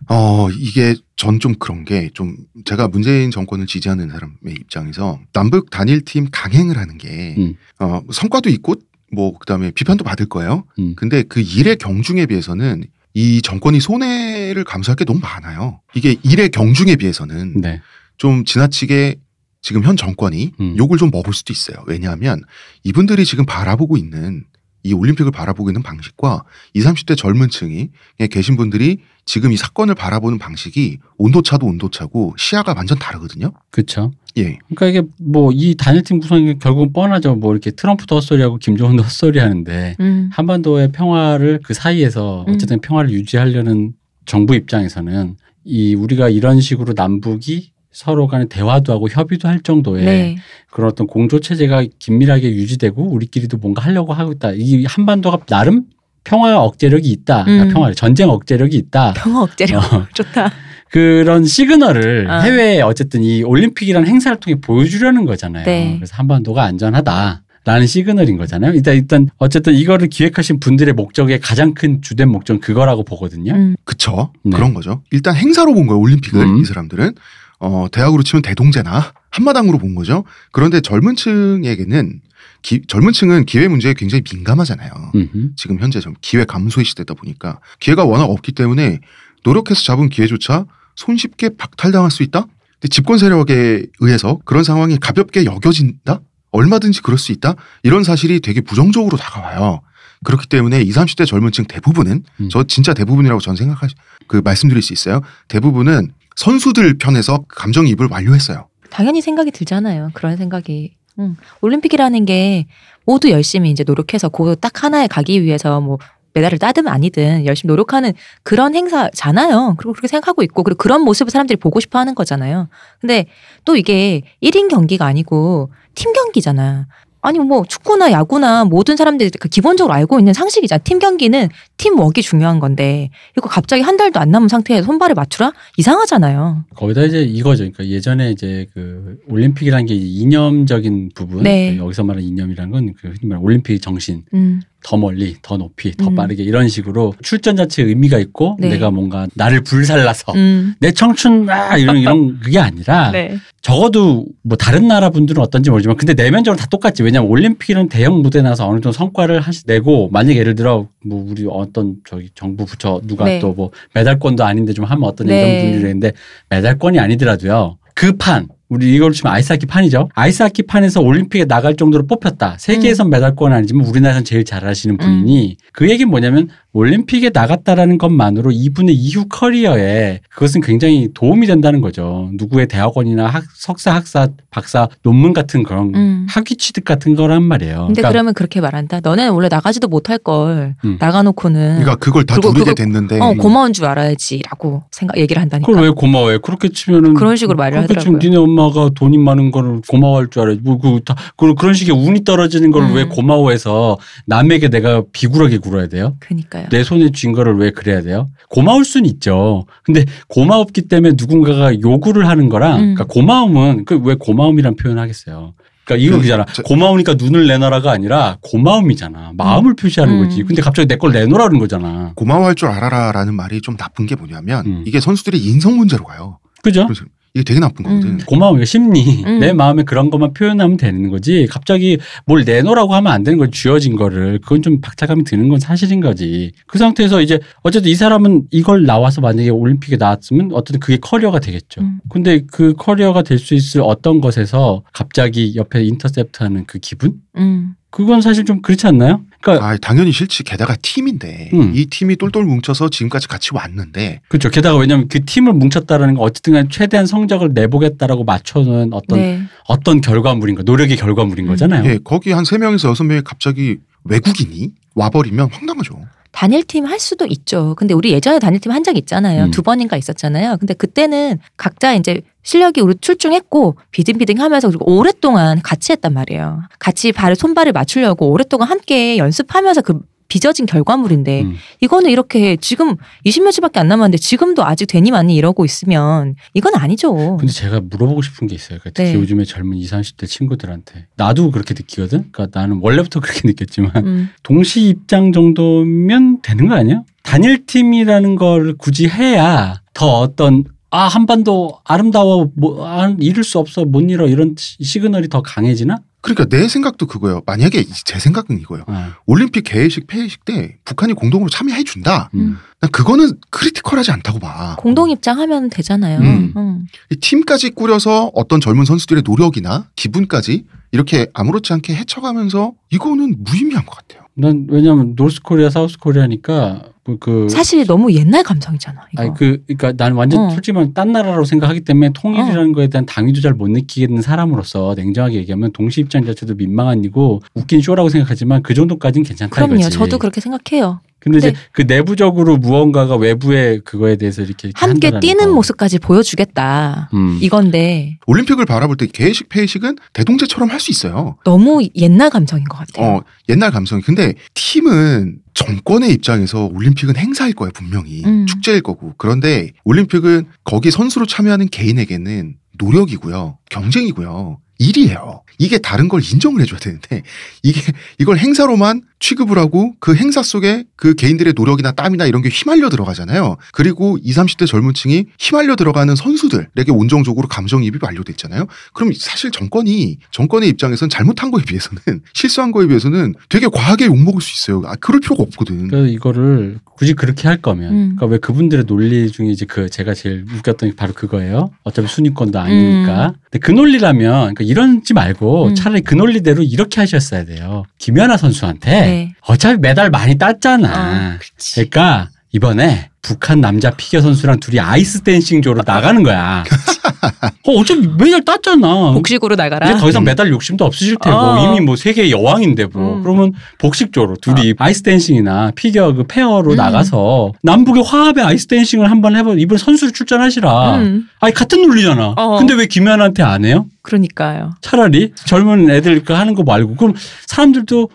어, 이게 전 좀 그런 게 좀 제가 문재인 정권을 지지하는 사람의 입장에서 남북 단일팀 강행을 하는 게 음. 어, 성과도 있고 뭐 그다음에 비판도 받을 거예요. 음. 근데 그 일의 경중에 비해서는 이 정권이 손해를 감수할 게 너무 많아요. 이게 일의 경중에 비해서는 네. 좀 지나치게 지금 현 정권이 음. 욕을 좀 먹을 수도 있어요. 왜냐하면 이분들이 지금 바라보고 있는 이 올림픽을 바라보고 있는 방식과 20, 30대 젊은 층이 계신 분들이 지금 이 사건을 바라보는 방식이 온도차도 온도차고 시야가 완전 다르거든요. 그렇죠. 예. 그러니까 이게 뭐 이 단일팀 구성이 결국은 뻔하죠. 뭐 이렇게 트럼프도 헛소리하고 김정은도 [laughs] 헛소리하는데 음. 한반도의 평화를 그 사이에서 음. 어쨌든 평화를 유지하려는 정부 입장에서는 이 우리가 이런 식으로 남북이 서로 간에 대화도 하고 협의도 할 정도의 네. 그런 어떤 공조 체제가 긴밀하게 유지되고 우리끼리도 뭔가 하려고 하고 있다. 이 한반도가 나름 평화 억제력이 있다. 그러니까 음. 평화 전쟁 억제력이 있다. 평화 억제력 어, [laughs] 좋다. 그런 시그널을 아. 해외에 어쨌든 이 올림픽이라는 행사를 통해 보여주려는 거잖아요. 네. 그래서 한반도가 안전하다. 라는 시그널인 거잖아요. 일단 일단 어쨌든 이거를 기획하신 분들의 목적의 가장 큰 주된 목적은 그거라고 보거든요. 음. 그쵸. 네. 그런 거죠. 일단 행사로 본 거예요, 올림픽을. 음. 이 사람들은. 어, 대학으로 치면 대동제나 한마당으로 본 거죠. 그런데 젊은 층에게는, 기- 젊은 층은 기회 문제에 굉장히 민감하잖아요. 음흠. 지금 현재 좀 기회 감소의 시대다 보니까 기회가 워낙 없기 때문에 노력해서 잡은 기회조차 손쉽게 박탈당할 수 있다? 근데 집권 세력에 의해서 그런 상황이 가볍게 여겨진다? 얼마든지 그럴 수 있다? 이런 사실이 되게 부정적으로 다가와요. 그렇기 때문에 20, 30대 젊은 층 대부분은 음. 저 진짜 대부분이라고 전 생각하 그 말씀드릴 수 있어요. 대부분은 선수들 편에서 감정이입을 완료했어요. 당연히 생각이 들잖아요. 그런 생각이. 음. 올림픽이라는 게 모두 열심히 이제 노력해서 그 딱 하나에 가기 위해서 뭐 메달을 따든 아니든 열심히 노력하는 그런 행사잖아요. 그리고 그렇게 생각하고 있고 그리고 그런 모습을 사람들이 보고 싶어 하는 거잖아요. 근데 또 이게 1인 경기가 아니고 팀 경기잖아. 아니 뭐 축구나 야구나 모든 사람들이 그 기본적으로 알고 있는 상식이잖아. 팀 경기는 팀워크가 중요한 건데 이거 갑자기 한 달도 안 남은 상태에 손발을 맞추라? 이상하잖아요. 거기다 이제 이거죠. 그러니까 예전에 이제 그 올림픽이라는 게 이념적인 부분, 네. 그 여기서 말하는 이념이라는 건 그 흔히 말하는 올림픽 정신, 음. 더 멀리, 더 높이, 더 음. 빠르게 이런 식으로 출전 자체에 의미가 있고 네. 내가 뭔가 나를 불살라서 음. 내 청춘 아 이런 이런 그게 아니라 [laughs] 네. 적어도 뭐 다른 나라 분들은 어떤지 모르지만 근데 내면적으로 다 똑같지 왜냐면 올림픽이라는 대형 무대 나서 어느 정도 성과를 하시 내고 만약 예를 들어 뭐 우리 어떤 저기 정부 부처 누가 네. 또뭐 메달권도 아닌데 좀 하면 어떤 네. 이런 분들이 있는데 메달권이 아니더라도요 그판 우리 이걸 치면 아이스하키 판이죠. 아이스하키 판에서 올림픽에 나갈 정도로 뽑혔다. 세계에선 음. 메달권 아니지만 우리나라에선 제일 잘하시는 분이니 그 얘기는 뭐냐면 올림픽에 나갔다라는 것만으로 이분의 이후 커리어에 그것은 굉장히 도움이 된다는 거죠. 누구의 대학원이나 학, 석사, 학사, 박사 논문 같은 그런 음. 학위 취득 같은 거란 말이에요. 근데 그러니까 그러면 그렇게 말한다. 너는 원래 나가지도 못할 걸 음. 나가놓고는 그러니까 그걸 다 그리고 누리게 됐는데 어 고마운 줄 알아야지라고 생각 얘기를 한다니까. 그걸 왜 고마워해? 그렇게 치면은 그런 식으로 말을 그렇게 하더라고요. 니네 엄마가 돈이 많은 거를 고마워할 줄 알아야지. 뭐, 그, 다, 그, 그런 식의 운이 떨어지는 걸 음. 왜 고마워해서 남에게 내가 비굴하게 굴어야 돼요? 그니까 요. 내 손에 쥔 거를 왜 그래야 돼요? 고마울 수는 있죠. 근데 고마웠기 때문에 누군가가 요구를 하는 거랑, 음. 그러니까 고마움은 그 왜 고마움이란 표현을 하겠어요. 그러니까 이거 그, 고마우니까 눈을 내놔라가 아니라 고마움이잖아. 마음을 표시하는 음. 거지. 근데 갑자기 내 걸 내놓으라는 거잖아. 고마워할 줄 알아라라는 말이 좀 나쁜 게 뭐냐면 음. 이게 선수들의 인성 문제로 가요. 그죠? 이게 되게 나쁜 거거든. 음. 고마움, 이거 심리. 음. 내 마음에 그런 것만 표현하면 되는 거지. 갑자기 뭘 내놓으라고 하면 안 되는 거지. 쥐어진 거를. 그건 좀 박탈감이 드는 건 사실인 거지. 그 상태에서 이제 어쨌든 이 사람은 이걸 나와서 만약에 올림픽에 나왔으면 어쨌든 그게 커리어가 되겠죠. 음. 근데 그 커리어가 될 수 있을 어떤 것에서 갑자기 옆에 인터셉트 하는 그 기분? 음. 그건 사실 좀 그렇지 않나요? 그러니까 아, 당연히 싫지. 게다가 팀인데 음. 이 팀이 똘똘 뭉쳐서 지금까지 같이 왔는데 그렇죠. 게다가 왜냐하면 그 팀을 뭉쳤다라는 건 어쨌든 간에 최대한 성적을 내보겠다라고 맞춰놓은 어떤 네. 어떤 결과물인 거, 노력의 결과물인 음. 거잖아요. 예, 거기 한 세 명에서 여섯 명이 갑자기 외국인이 와버리면 황당하죠. 단일팀 할 수도 있죠. 근데 우리 예전에 단일팀 한 적 있잖아요. 음. 두 번인가 있었잖아요. 근데 그때는 각자 이제 실력이 우리 출중했고 비등비등 하면서 그리고 오랫동안 같이 했단 말이에요. 같이 발 손발을 맞추려고 오랫동안 함께 연습하면서 그 빚어진 결과물인데 음. 이거는 이렇게 지금 20몇 주밖에 안 남았는데 지금도 아직 되니 많니 이러고 있으면 이건 아니죠. 근데 제가 물어보고 싶은 게 있어요. 그러니까 특히 네. 요즘에 젊은 20, 30대 친구들한테 나도 그렇게 느끼거든. 그러니까 나는 원래부터 [laughs] 그렇게 느꼈지만 음. 동시 입장 정도면 되는 거 아니야? 단일 팀이라는 걸 굳이 해야 더 어떤 아 한반도 아름다워 뭐 아, 이룰 수 없어 못 이뤄 이런 시- 시그널이 더 강해지나? 그러니까 내 생각도 그거예요. 만약에 제 생각은 이거예요. 아, 올림픽 개회식 폐회식 때 북한이 공동으로 참여해 준다. 음. 난 그거는 critical하지 않다고 봐. 공동 입장하면 되잖아요. 음. 음. 이 팀까지 꾸려서 어떤 젊은 선수들의 노력이나 기분까지 이렇게 아무렇지 않게 헤쳐가면서 이거는 무의미한 것 같아요. 난 왜냐면 North Korea, South Korea니까 그- 그 사실 너무 옛날 감성이잖아. 이거. 아니 그 그러니까 난 완전 어. 솔직히 말하면 딴 나라라고 생각하기 때문에 통일이라는 거에 대한 당위도 잘 못 느끼겠는 사람으로서 냉정하게 얘기하면 동시 입장 자체도 민망한 이고 웃긴 쇼라고 생각하지만 그 정도까지는 괜찮다 그럼요. 이거지. 저도 그렇게 생각해요. 근데 이제 근데- 그 내부적으로 무언가가 외부의 그거에 대해서 이렇게, 이렇게 함께 뛰는 거. 모습까지 보여주겠다. 음. 이건데 올림픽을 바라볼 때 개회식 폐회식은 대동제처럼 할 수 있어요. 너무 옛날 감성인 것 같아요. 어, 옛날 감성이. 근데 팀은 정권의 입장에서 올림픽은 행사일 거예요, 분명히. 음. 축제일 거고. 그런데 올림픽은 거기 선수로 참여하는 개인에게는 노력이고요. 경쟁이고요. 일이에요. 이게 다른 걸 인정을 해줘야 되는데 이게 이걸 행사로만 취급을 하고 그 행사 속에 그 개인들의 노력이나 땀이나 이런 게 휘말려 들어가잖아요. 그리고 20, 30대 젊은 층이 휘말려 들어가는 선수들에게 온정적으로 감정이입이 완료돼 있잖아요. 그럼 사실 정권이 정권의 입장에선 잘못한 거에 비해서는 [laughs] 실수한 거에 비해서는 되게 과하게 욕먹을 수 있어요. 아, 그럴 필요가 없거든. 그래서 이거를 굳이 그렇게 할 거면, 음. 그러니까 왜 그분들의 논리 중에 이제 그 제가 제일 웃겼던 게 바로 그거예요. 어차피 순위권도 아니니까. 근데 그 논리라면, 그러니까 이런지 말고 음. 차라리 그 논리대로 이렇게 하셨어야 돼요. 김연아 선수한테 네. 어차피 메달 많이 땄잖아. 어. 그러니까 이번에 북한 남자 피겨 선수랑 둘이 아이스 댄싱조로 나가는 거야. [laughs] 어, 어차피 메달 땄잖아. 복식으로 나가라. 이제 더 이상 메달 욕심도 없으실 테고 어. 이미 뭐 세계 여왕인데 뭐 음. 그러면 복식조로 둘이 아이스 댄싱이나 피겨 그 페어로 음. 나가서 남북의 화합의 아이스 댄싱을 한번 해봐 이번 선수를 출전하시라. 음, 아니 같은 논리잖아. 어. 근데 왜 김연아한테 안 해요? 그러니까요. 차라리 젊은 애들 그 하는 거 말고 그럼 사람들도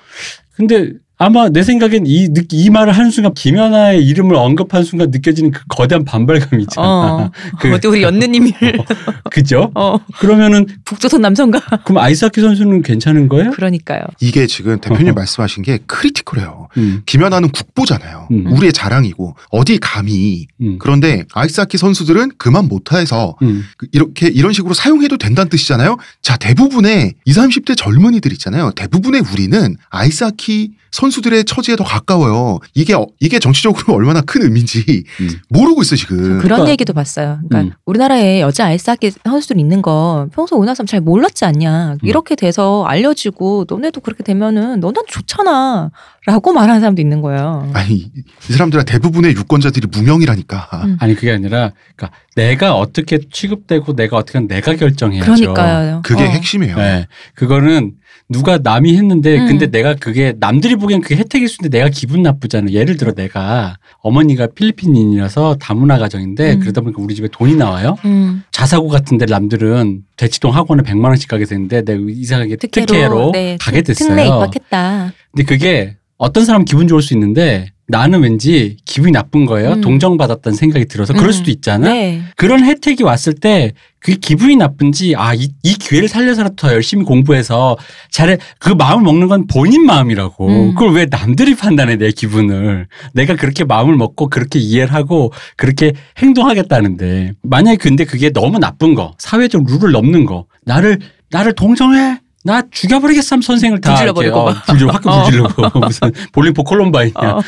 근데 아마 내 생각엔 이, 느- 이 말을 하는 순간 김연아의 이름을 언급한 순간 느껴지는 그 거대한 반발감 있잖아. 어. [laughs] 그- 어디 우리 연느님을 [laughs] 그죠? 어, 그러면은 북조선 남성과. 그럼 아이스하키 선수는 괜찮은 거예요? 그러니까요. 이게 지금 대표님 어허. 말씀하신 게 critical해요. 음. 김연아는 국보잖아요. 음. 우리의 자랑이고 어디 감히 음. 그런데 아이스하키 선수들은 그만 못해서 음. 그 이렇게 이런 식으로 사용해도 된다는 뜻이잖아요. 자 대부분의 20, 30대 젊은이들 있잖아요. 대부분의 우리는 아이스하키 선 수들의 처지에 더 가까워요. 이게 어- 이게 정치적으로 [laughs] 얼마나 큰 의미인지 음. 모르고 있어 지금. 그런 그러니까- 얘기도 봤어요. 그러니까 음. 우리나라에 여자 아이스하키 선수들 있는 거 평소 우리나라 사람 잘 몰랐지 않냐. 음. 이렇게 돼서 알려지고 너네도 그렇게 되면은 너는 좋잖아. 라고 말하는 사람도 있는 거예요. 아니 이- 이 사람들은 대부분의 유권자들이 무명이라니까. 음. 아니 그게 아니라 그러니까 내가 어떻게 취급되고 내가 어떻게 하면 내가 결정해야죠. 그러니까요. 그게 어. 핵심이에요. 네. 그거는 누가 남이 했는데 음. 근데 내가 그게 남들이 보기엔 그게 혜택일 수 있는데 내가 기분 나쁘잖아요. 예를 들어 내가 어머니가 필리핀인이라서 다문화 가정인데 음. 그러다 보니까 우리 집에 돈이 나와요. 음. 자사고 같은 데 남들은 대치동 학원에 100만 원씩 가게 되는데 내가 이상하게 특혜로, 특혜로 네, 가게 특- 됐어요. 특례 입학했다. 근데 그게 어떤 사람 기분 좋을 수 있는데 나는 왠지 기분이 나쁜 거예요. 음. 동정받았다는 생각이 들어서 그럴 음. 수도 있잖아. 네. 그런 혜택이 왔을 때 그게 기분이 나쁜지 아이 이 기회를 살려서라도 더 열심히 공부해서 잘해 그 마음을 먹는 건 본인 마음이라고 음. 그걸 왜 남들이 판단해 내 기분을 내가 그렇게 마음을 먹고 그렇게 이해를 하고 그렇게 행동하겠다는데 만약에 근데 그게 너무 나쁜 거 사회적 룰을 넘는 거 나를 나를 동정해 나 죽여버리겠어 하면 선생을 다 불질러버리고 어, 막. 불질 학교 어. 불질르고 [laughs] 무슨 볼링포 콜롬바인이야 어.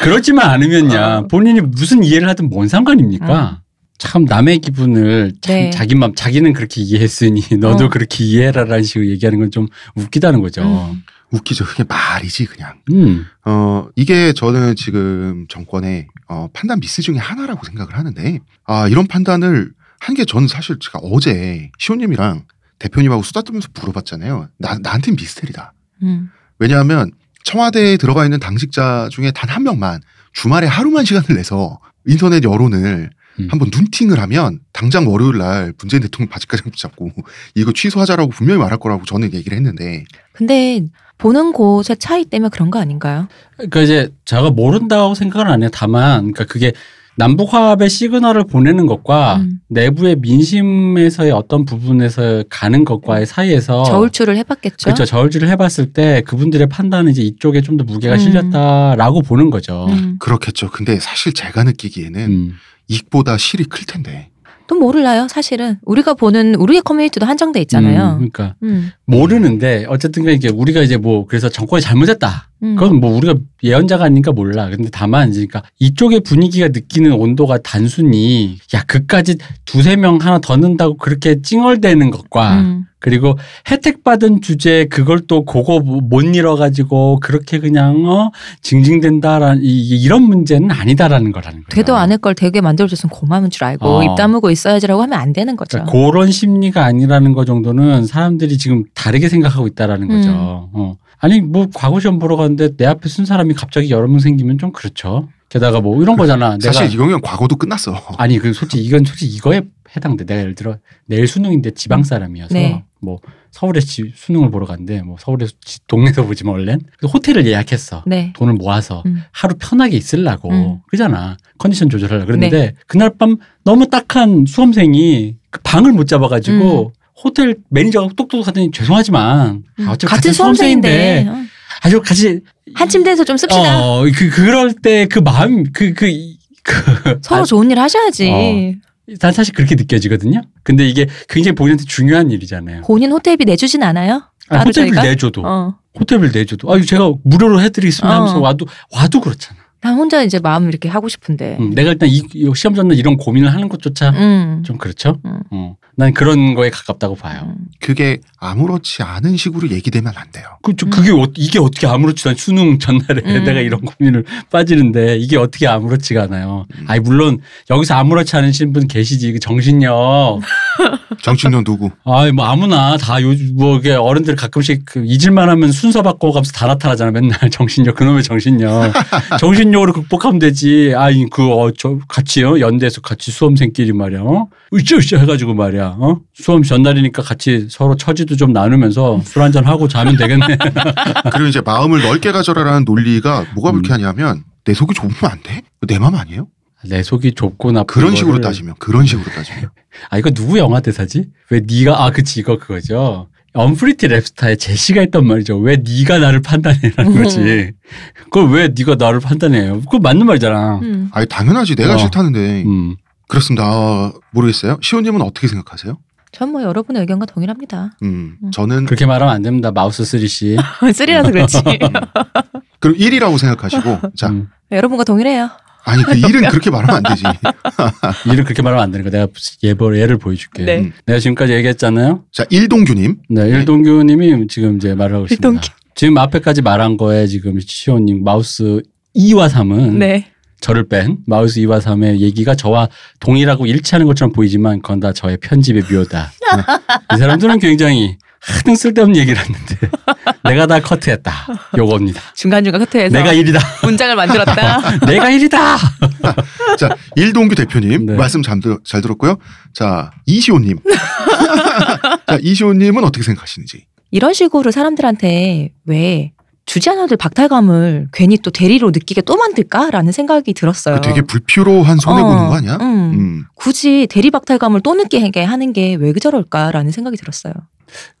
그렇지만 않으면야 어. 본인이 무슨 이해를 하든 뭔 상관입니까? 참 남의 기분을 참 네. 자기 맘 자기는 그렇게 이해했으니 [laughs] 너도 어. 그렇게 이해해라라는 식으로 얘기하는 건 좀 웃기다는 거죠. 음. 웃기죠. 그게 말이지 그냥. 음. 어, 이게 저는 지금 정권의 어, 판단 미스 중에 하나라고 생각을 하는데, 아, 이런 판단을 한 게 저는 사실 제가 어제 시호님이랑 대표님하고 수다 떨면서 물어봤잖아요. 나, 나한텐 미스테리다. 음. 왜냐하면 청와대에 들어가 있는 당직자 중에 단 한 명만 주말에 하루만 시간을 내서 인터넷 여론을 음. 한번 눈팅을 하면 당장 월요일 날 문재인 대통령 바지까지 붙잡고 이거 취소하자라고 분명히 말할 거라고 저는 얘기를 했는데 근데 보는 곳의 차이 때문에 그런 거 아닌가요? 그러니까 이제 제가 모른다고 생각은 안 해요. 다만 그러니까 그게 남북 화합의 시그널을 보내는 것과 음. 내부의 민심에서의 어떤 부분에서 가는 것과의 사이에서 저울추를 해봤겠죠. 그렇죠. 저울질을 해봤을 때 그분들의 판단은 이제 이쪽에 좀 더 무게가 음. 실렸다라고 보는 거죠. 음. 그렇겠죠. 근데 사실 제가 느끼기에는 음. 익보다 실이 클 텐데. 또 모를라요, 사실은. 우리가 보는 우리의 커뮤니티도 한정돼 음, 있잖아요. 그러니까 음. 모르는데 어쨌든 이게 우리가 이제 뭐 그래서 정권이 잘못했다. 음. 그건 뭐 우리가 예언자가 아니니까 몰라. 근데 다만 그러니까 이쪽의 분위기가 느끼는 온도가 단순히 야 그까지 두세 명 하나 더 넣는다고 그렇게 찡얼대는 것과 음. 그리고 혜택 받은 주제 그걸 또 그거 못 잃어가지고 그렇게 그냥 어 징징댄다라는 이- 이런 문제는 아니다라는 거라는 거예요. 되도 않을 걸 되게 만들어줬으면 고마운 줄 알고 어. 입 다물고 있어야지라고 하면 안 되는 거죠. 그러니까 그런 심리가 아니라는 거 정도는 사람들이 지금 다르게 생각하고 있다라는 거죠. 음. 어. 아니 뭐 과거 시험 보러 갔는데 내 앞에 쓴 사람이 갑자기 여러 명 생기면 좀 그렇죠. 게다가 뭐 이런 거잖아. [laughs] 내가 사실 이거는 과거도 끝났어. 아니 그 솔직히 이건 솔직히 이거에 해당돼. 내가 예를 들어 내일 수능인데 지방 사람이어서 네. 뭐 서울에 지- 수능을 보러 갔는데 뭐 서울에 지- 동네에서 보지만 원래는 호텔을 예약했어. 네. 돈을 모아서 음. 하루 편하게 있으려고 음. 그러잖아 컨디션 조절하려고 그랬는데 네. 그날 밤 너무 딱한 수험생이 그 방을 못 잡아가지고 호텔 매니저가 똑똑 하더니 죄송하지만 아, 어차피 같은 수험생인데 어. 아주 같이 한 침대에서 좀 씁시다. 어, 그 그럴 때 그 마음 그그 그, 서로 좋은 일 하셔야지. 어. 난 사실 그렇게 느껴지거든요. 근데 이게 굉장히 본인한테 중요한 일이잖아요. 본인 호텔비 내주진 않아요? 아니, 따로 호텔비를 저희가? 내줘도 어. 호텔비를 내줘도 아유 제가 무료로 해드리겠습니다 하면서 어. 와도 와도 그렇잖아. 난 혼자 이제 마음을 이렇게 하고 싶은데. 음, 내가 일단 이, 이 시험 전날 이런 고민을 하는 것조차 음. 좀 그렇죠. 음. 어. 난 그런 거에 가깝다고 봐요. 음. 그게 아무렇지 않은 식으로 얘기되면 안 돼요. 그, 저, 음. 그게 어, 이게 어떻게 아무렇지도 않 수능 전날에 음. [laughs] 내가 이런 고민을 빠지는데 이게 어떻게 아무렇지가 않아요. 음. 아니 물론 여기서 아무렇지 않으신 분 계시지 그 정신력. [laughs] 정신력 누구? 아이 뭐 아무나 다 요즘 뭐 이게 어른들 가끔씩 그 잊을만 하면 순서 바꿔가면서 다 나타나잖아 맨날 [laughs] 정신력 그놈의 정신력 정신력으로 극복하면 되지 아이 그어저 같이요 연대에서 같이 수험생끼리 말이야 어 으쌰으쌰 해가지고 말이야 어 수험 전날이니까 같이 서로 처지도 좀 나누면서 술 한잔 하고 자면 되겠네 [laughs] 그리고 이제 마음을 넓게 가져라라는 논리가 뭐가 음. 불쾌하냐면 내 속이 좁으면 안 돼? 내 마음 아니에요? 내 속이 좁고 나쁜 그런 식으로 거를 따지면 그런 식으로 따지면 [laughs] 아 이거 누구 영화 대사지? 왜 네가 아 그치 이거 그거죠. 언프리티 랩스타에 제시가 했단 말이죠. 왜 네가 나를 판단해라는 음. 거지. 그걸 왜 네가 나를 판단해요? 그거 맞는 말이잖아. 음. 아니 당연하지 내가 어. 싫다는데 음. 그렇습니다. 아, 모르겠어요. 시호님은 어떻게 생각하세요? 전 뭐 여러분의 의견과 동일합니다. 음, 음. 저는 그렇게 말하면 안 됩니다. 마우스 three 씨. [laughs] three라서 그렇지. [laughs] 그럼 1이라고 생각하시고 자 음. 여러분과 동일해요. 아니 그 1은 [laughs] 그렇게 말하면 안 되지. 일을 그렇게 말하면 안 되는 거. 내가 예보 예를 보여줄게. 네. 음. 내가 지금까지 얘기했잖아요. 자 일동규님 네, 일동규님이 지금 이제 말을 하고 있습니다. 일동규. 지금 앞에까지 말한 거에 지금 시호님 마우스 2와 3은 네. 저를 뺀 마우스 2와 3의 얘기가 저와 동일하고 일치하는 것처럼 보이지만 그건 다 저의 편집의 묘다. 이 사람들은 굉장히 하등 쓸데없는 얘기를 했는데 [laughs] 내가 다 커트했다. 요겁니다. 중간중간 커트해서 내가 1이다. 문장을 만들었다. [laughs] 내가 1이다. 자 일동규 대표님 네. 말씀 잘, 들, 잘 들었고요. 자 이시호 님 [laughs] 자 이시호 님은 어떻게 생각하시는지 이런 식으로 사람들한테 왜 주지 않아도 될 박탈감을 괜히 또 대리로 느끼게 또 만들까라는 생각이 들었어요. 그 되게 불필요한 손해 보는 어, 거 아니야? 음. 음. 굳이 대리 박탈감을 또 느끼게 하는 게왜 저럴까라는 생각이 들었어요.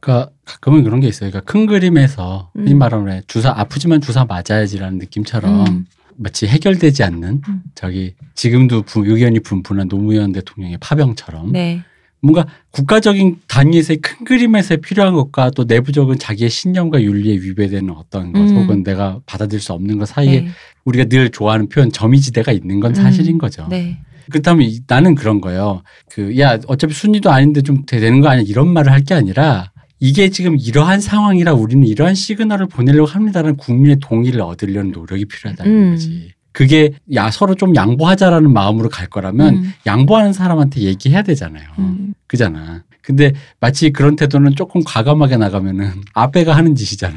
그러니까 가끔은 그런 게 있어요. 그러니까 큰 그림에서 음. 말하는 주사 아프지만 주사 맞아야지라는 느낌처럼 음. 마치 해결되지 않는 음. 저기 지금도 부- 의견이 분분한 노무현 대통령의 파병처럼 네. 뭔가 국가적인 단위에서의 큰 그림에서 필요한 것과 또 내부적인 자기의 신념과 윤리에 위배되는 어떤 것 음. 혹은 내가 받아들일 수 없는 것 사이에 네. 우리가 늘 좋아하는 표현 점이지대가 있는 건 사실인 음. 거죠. 네. 그렇다면 이- 나는 그런 거예요. 그 야 어차피 순위도 아닌데 좀 되는 거 아니야 이런 말을 할 게 아니라 이게 지금 이러한 상황이라 우리는 이러한 시그널을 보내려고 합니다라는 국민의 동의를 얻으려는 노력이 필요하다는 음. 거지. 그게 야 서로 좀 양보하자라는 마음으로 갈 거라면 음. 양보하는 사람한테 얘기해야 되잖아요. 음. 그잖아. 근데 마치 그런 태도는 조금 과감하게 나가면은 아베가 하는 짓이잖아.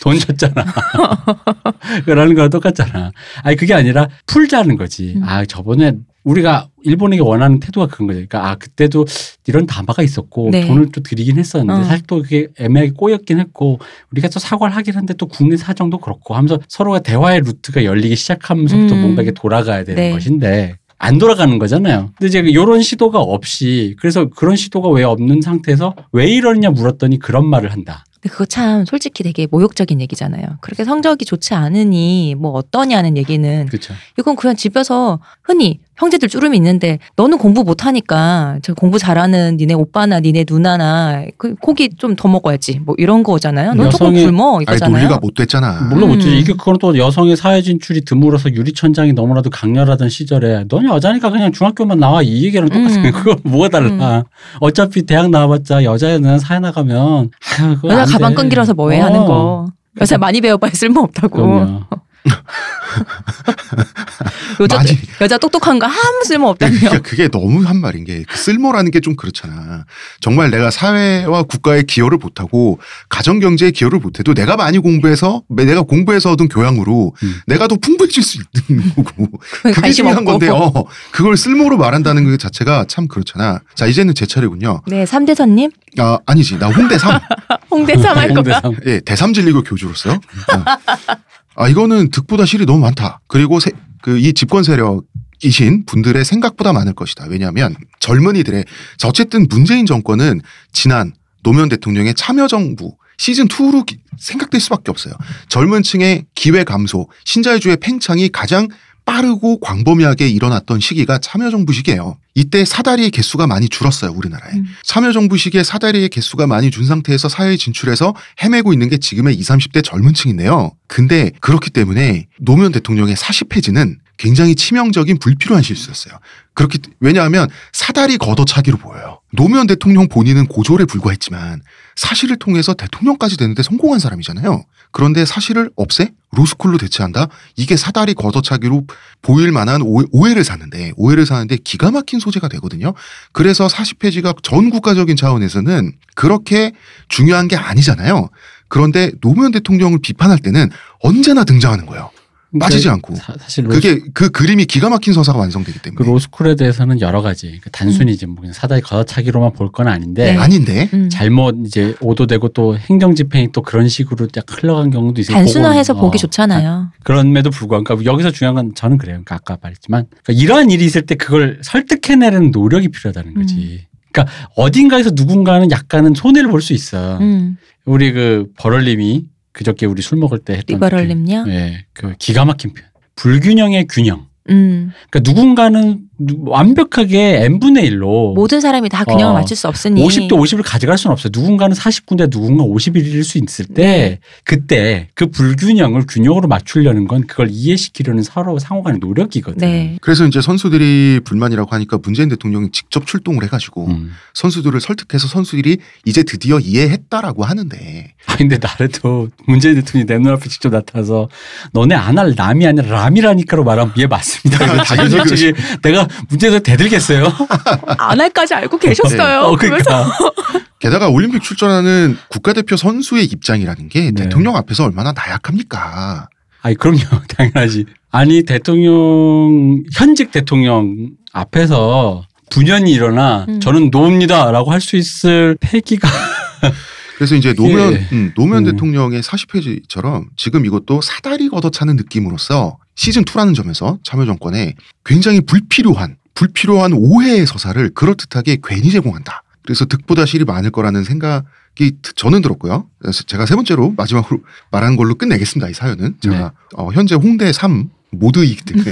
돈 줬잖아. [laughs] 그러는 거랑 똑같잖아. 아니 그게 아니라 풀자는 거지. 음. 아 저번에 우리가 일본에게 원하는 태도가 그런 거죠. 그러니까 아 그때도 이런 담화가 있었고 네. 돈을 또 드리긴 했었는데 어. 사실 또 그게 애매하게 꼬였긴 했고 우리가 또 사과를 하긴 한데 또 국내 사정도 그렇고 하면서 서로가 대화의 루트가 열리기 시작하면서부터 음. 뭔가 이게 돌아가야 되는 네. 것인데 안 돌아가는 거잖아요. 근데 이제 이런 시도가 없이 그래서 그런 시도가 왜 없는 상태에서 왜 이러냐 물었더니 그런 말을 한다. 근데 그거 참 솔직히 되게 모욕적인 얘기잖아요. 그렇게 성적이 좋지 않으니 뭐 어떠냐는 얘기는 그렇죠. 이건 그냥 집에서 흔히 형제들 쭈름이 있는데 너는 공부 못하니까 저 공부 잘하는 니네 오빠나 니네 누나나 그 고기 좀 더 먹어야지 뭐 이런 거잖아요. 넌 조금 여성이- 굶어 아니 이거잖아요. 논리가 못 됐잖아. 물론 못지 음. 이게 그건 또 여성의 사회 진출이 드물어서 유리천장이 너무나도 강렬하던 시절에 넌 여자니까 그냥 중학교만 나와 이 얘기랑 똑같은 음. 그거 뭐가 달라 어차피 대학 나와봤자 여자애는 사회 나가면 아유, 여자 안 가방 돼. 끈기라서 뭐해 어. 하는 거. 여자 많이 배워봐야 쓸모 없다고. 그럼요. [laughs] 여자 많이. 여자 똑똑한 거 아무 쓸모 없다며. 그러니까 그게 너무 한 말인 게그 쓸모라는 게 좀 그렇잖아. 정말 내가 사회와 국가에 기여를 못하고 가정 경제에 기여를 못해도 내가 많이 공부해서 내가 공부해서 얻은 교양으로 음. 내가 더 풍부해질 수 있는 거고 그게 중요한 없고. 건데 어, 그걸 쓸모로 말한다는 것 자체가 참 그렇잖아. 자 이제는 제 차례군요. 네, 삼대선님 아 아니지 나 홍대 3. [laughs] 홍대 삼 할 거야. 예, 대삼 진리교 교주로서. [laughs] 어. 아, 이거는 득보다 실이 너무 많다. 그리고 그 이 집권 세력이신 분들의 생각보다 많을 것이다. 왜냐하면 젊은이들의 자, 어쨌든 문재인 정권은 지난 노무현 대통령의 참여 정부 시즌 2로 생각될 수밖에 없어요. 젊은 층의 기회 감소, 신자유주의 팽창이 가장 빠르고 광범위하게 일어났던 시기가 참여정부 시기예요. 이때 사다리의 개수가 많이 줄었어요, 우리나라에. 음. 참여정부 시기에 사다리의 개수가 많이 준 상태에서 사회에 진출해서 헤매고 있는 게 지금의 20, 30대 젊은 층인데요. 근데 그렇기 때문에 노무현 대통령의 사시 폐지는 굉장히 치명적인 불필요한 실수였어요. 그렇기 때- 왜냐하면 사다리 걷어차기로 보여요. 노무현 대통령 본인은 고졸에 불과했지만 사실을 통해서 대통령까지 되는데 성공한 사람이잖아요. 그런데 사실을 없애 로스쿨로 대체한다. 이게 사다리 걷어차기로 보일 만한 오해, 오해를 사는데 오해를 사는데 기가 막힌 소재가 되거든요. 그래서 사시 폐지가 전 국가적인 차원에서는 그렇게 중요한 게 아니잖아요. 그런데 노무현 대통령을 비판할 때는 언제나 등장하는 거예요. 빠지지 않고. 사, 사실 로스, 그게 그 그림이 기가 막힌 서사가 완성되기 그 때문에 로스쿨에 대해서는 여러 가지 그 단순히 이제 뭐 그냥 사다리 걷어차기로만 볼 건 아닌데 네. 아닌데 음. 잘못 이제 오도되고 또 행정 집행이 또 그런 식으로 약 흘러간 경우도 있어요. 단순화해서 보기 어, 좋잖아요. 그럼에도 불구하고 그러니까 여기서 중요한 건 저는 그래요. 그러니까 아까 말했지만 그러니까 이러한 일이 있을 때 그걸 설득해내는 노력이 필요하다는 거지. 그러니까 어딘가에서 누군가는 약간은 손해를 볼 수 있어. 음. 우리 그 버럴님이 그저께 우리 술 먹을 때 했던 리버럴님요. 그, 예, 그 기가 막힌 표현. 불균형의 균형. 음. 그러니까 누군가는 누- 완벽하게 n분의 1로 모든 사람이 다 균형을 어, 맞출 수 없으니 50대 50을 가져갈 수는 없어요. 누군가는 49인데 누군가 51일 수 있을 때 네. 그때 그 불균형을 균형으로 맞추려는 건 그걸 이해시키려는 서로 상호간의 노력이거든. 네. 그래서 이제 선수들이 불만이라고 하니까 문재인 대통령이 직접 출동을 해가지고 음. 선수들을 설득해서 선수들이 이제 드디어 이해했다라고 하는데 아, 근데 나래도 문재인 대통령이 내 눈앞에 직접 나타나서 너네 안 할 남이 아니라 람이라니까로 말하면 얘 맞습니다. [laughs] 이거 당연히 솔직히 내가 문재인 대들겠어요. [laughs] 안 할까지 알고 계셨어요. 어, 그러면서 그러니까. [laughs] 게다가 올림픽 출전하는 국가대표 선수의 입장이라는 게 네. 대통령 앞에서 얼마나 나약합니까? 아니 그럼요 [laughs] 당연하지 아니 대통령 현직 대통령 앞에서 분연이 일어나 음. 저는 노입니다라고 할 수 있을 패기가 그래서 이제 노무현 예. 음, 노무현 음. 대통령의 사시폐지처럼 지금 이것도 사다리 걷어차는 느낌으로서 시즌 2라는 점에서 참여정권에 굉장히 불필요한 불필요한 오해의 서사를 그럴듯하게 괜히 제공한다. 그래서 득보다 실이 많을 거라는 생각이 저는 들었고요. 그래서 제가 세 번째로 마지막으로 말한 걸로 끝내겠습니다. 이 사연은 제가 네. 어, 현재 홍대 3 모두이기 때문에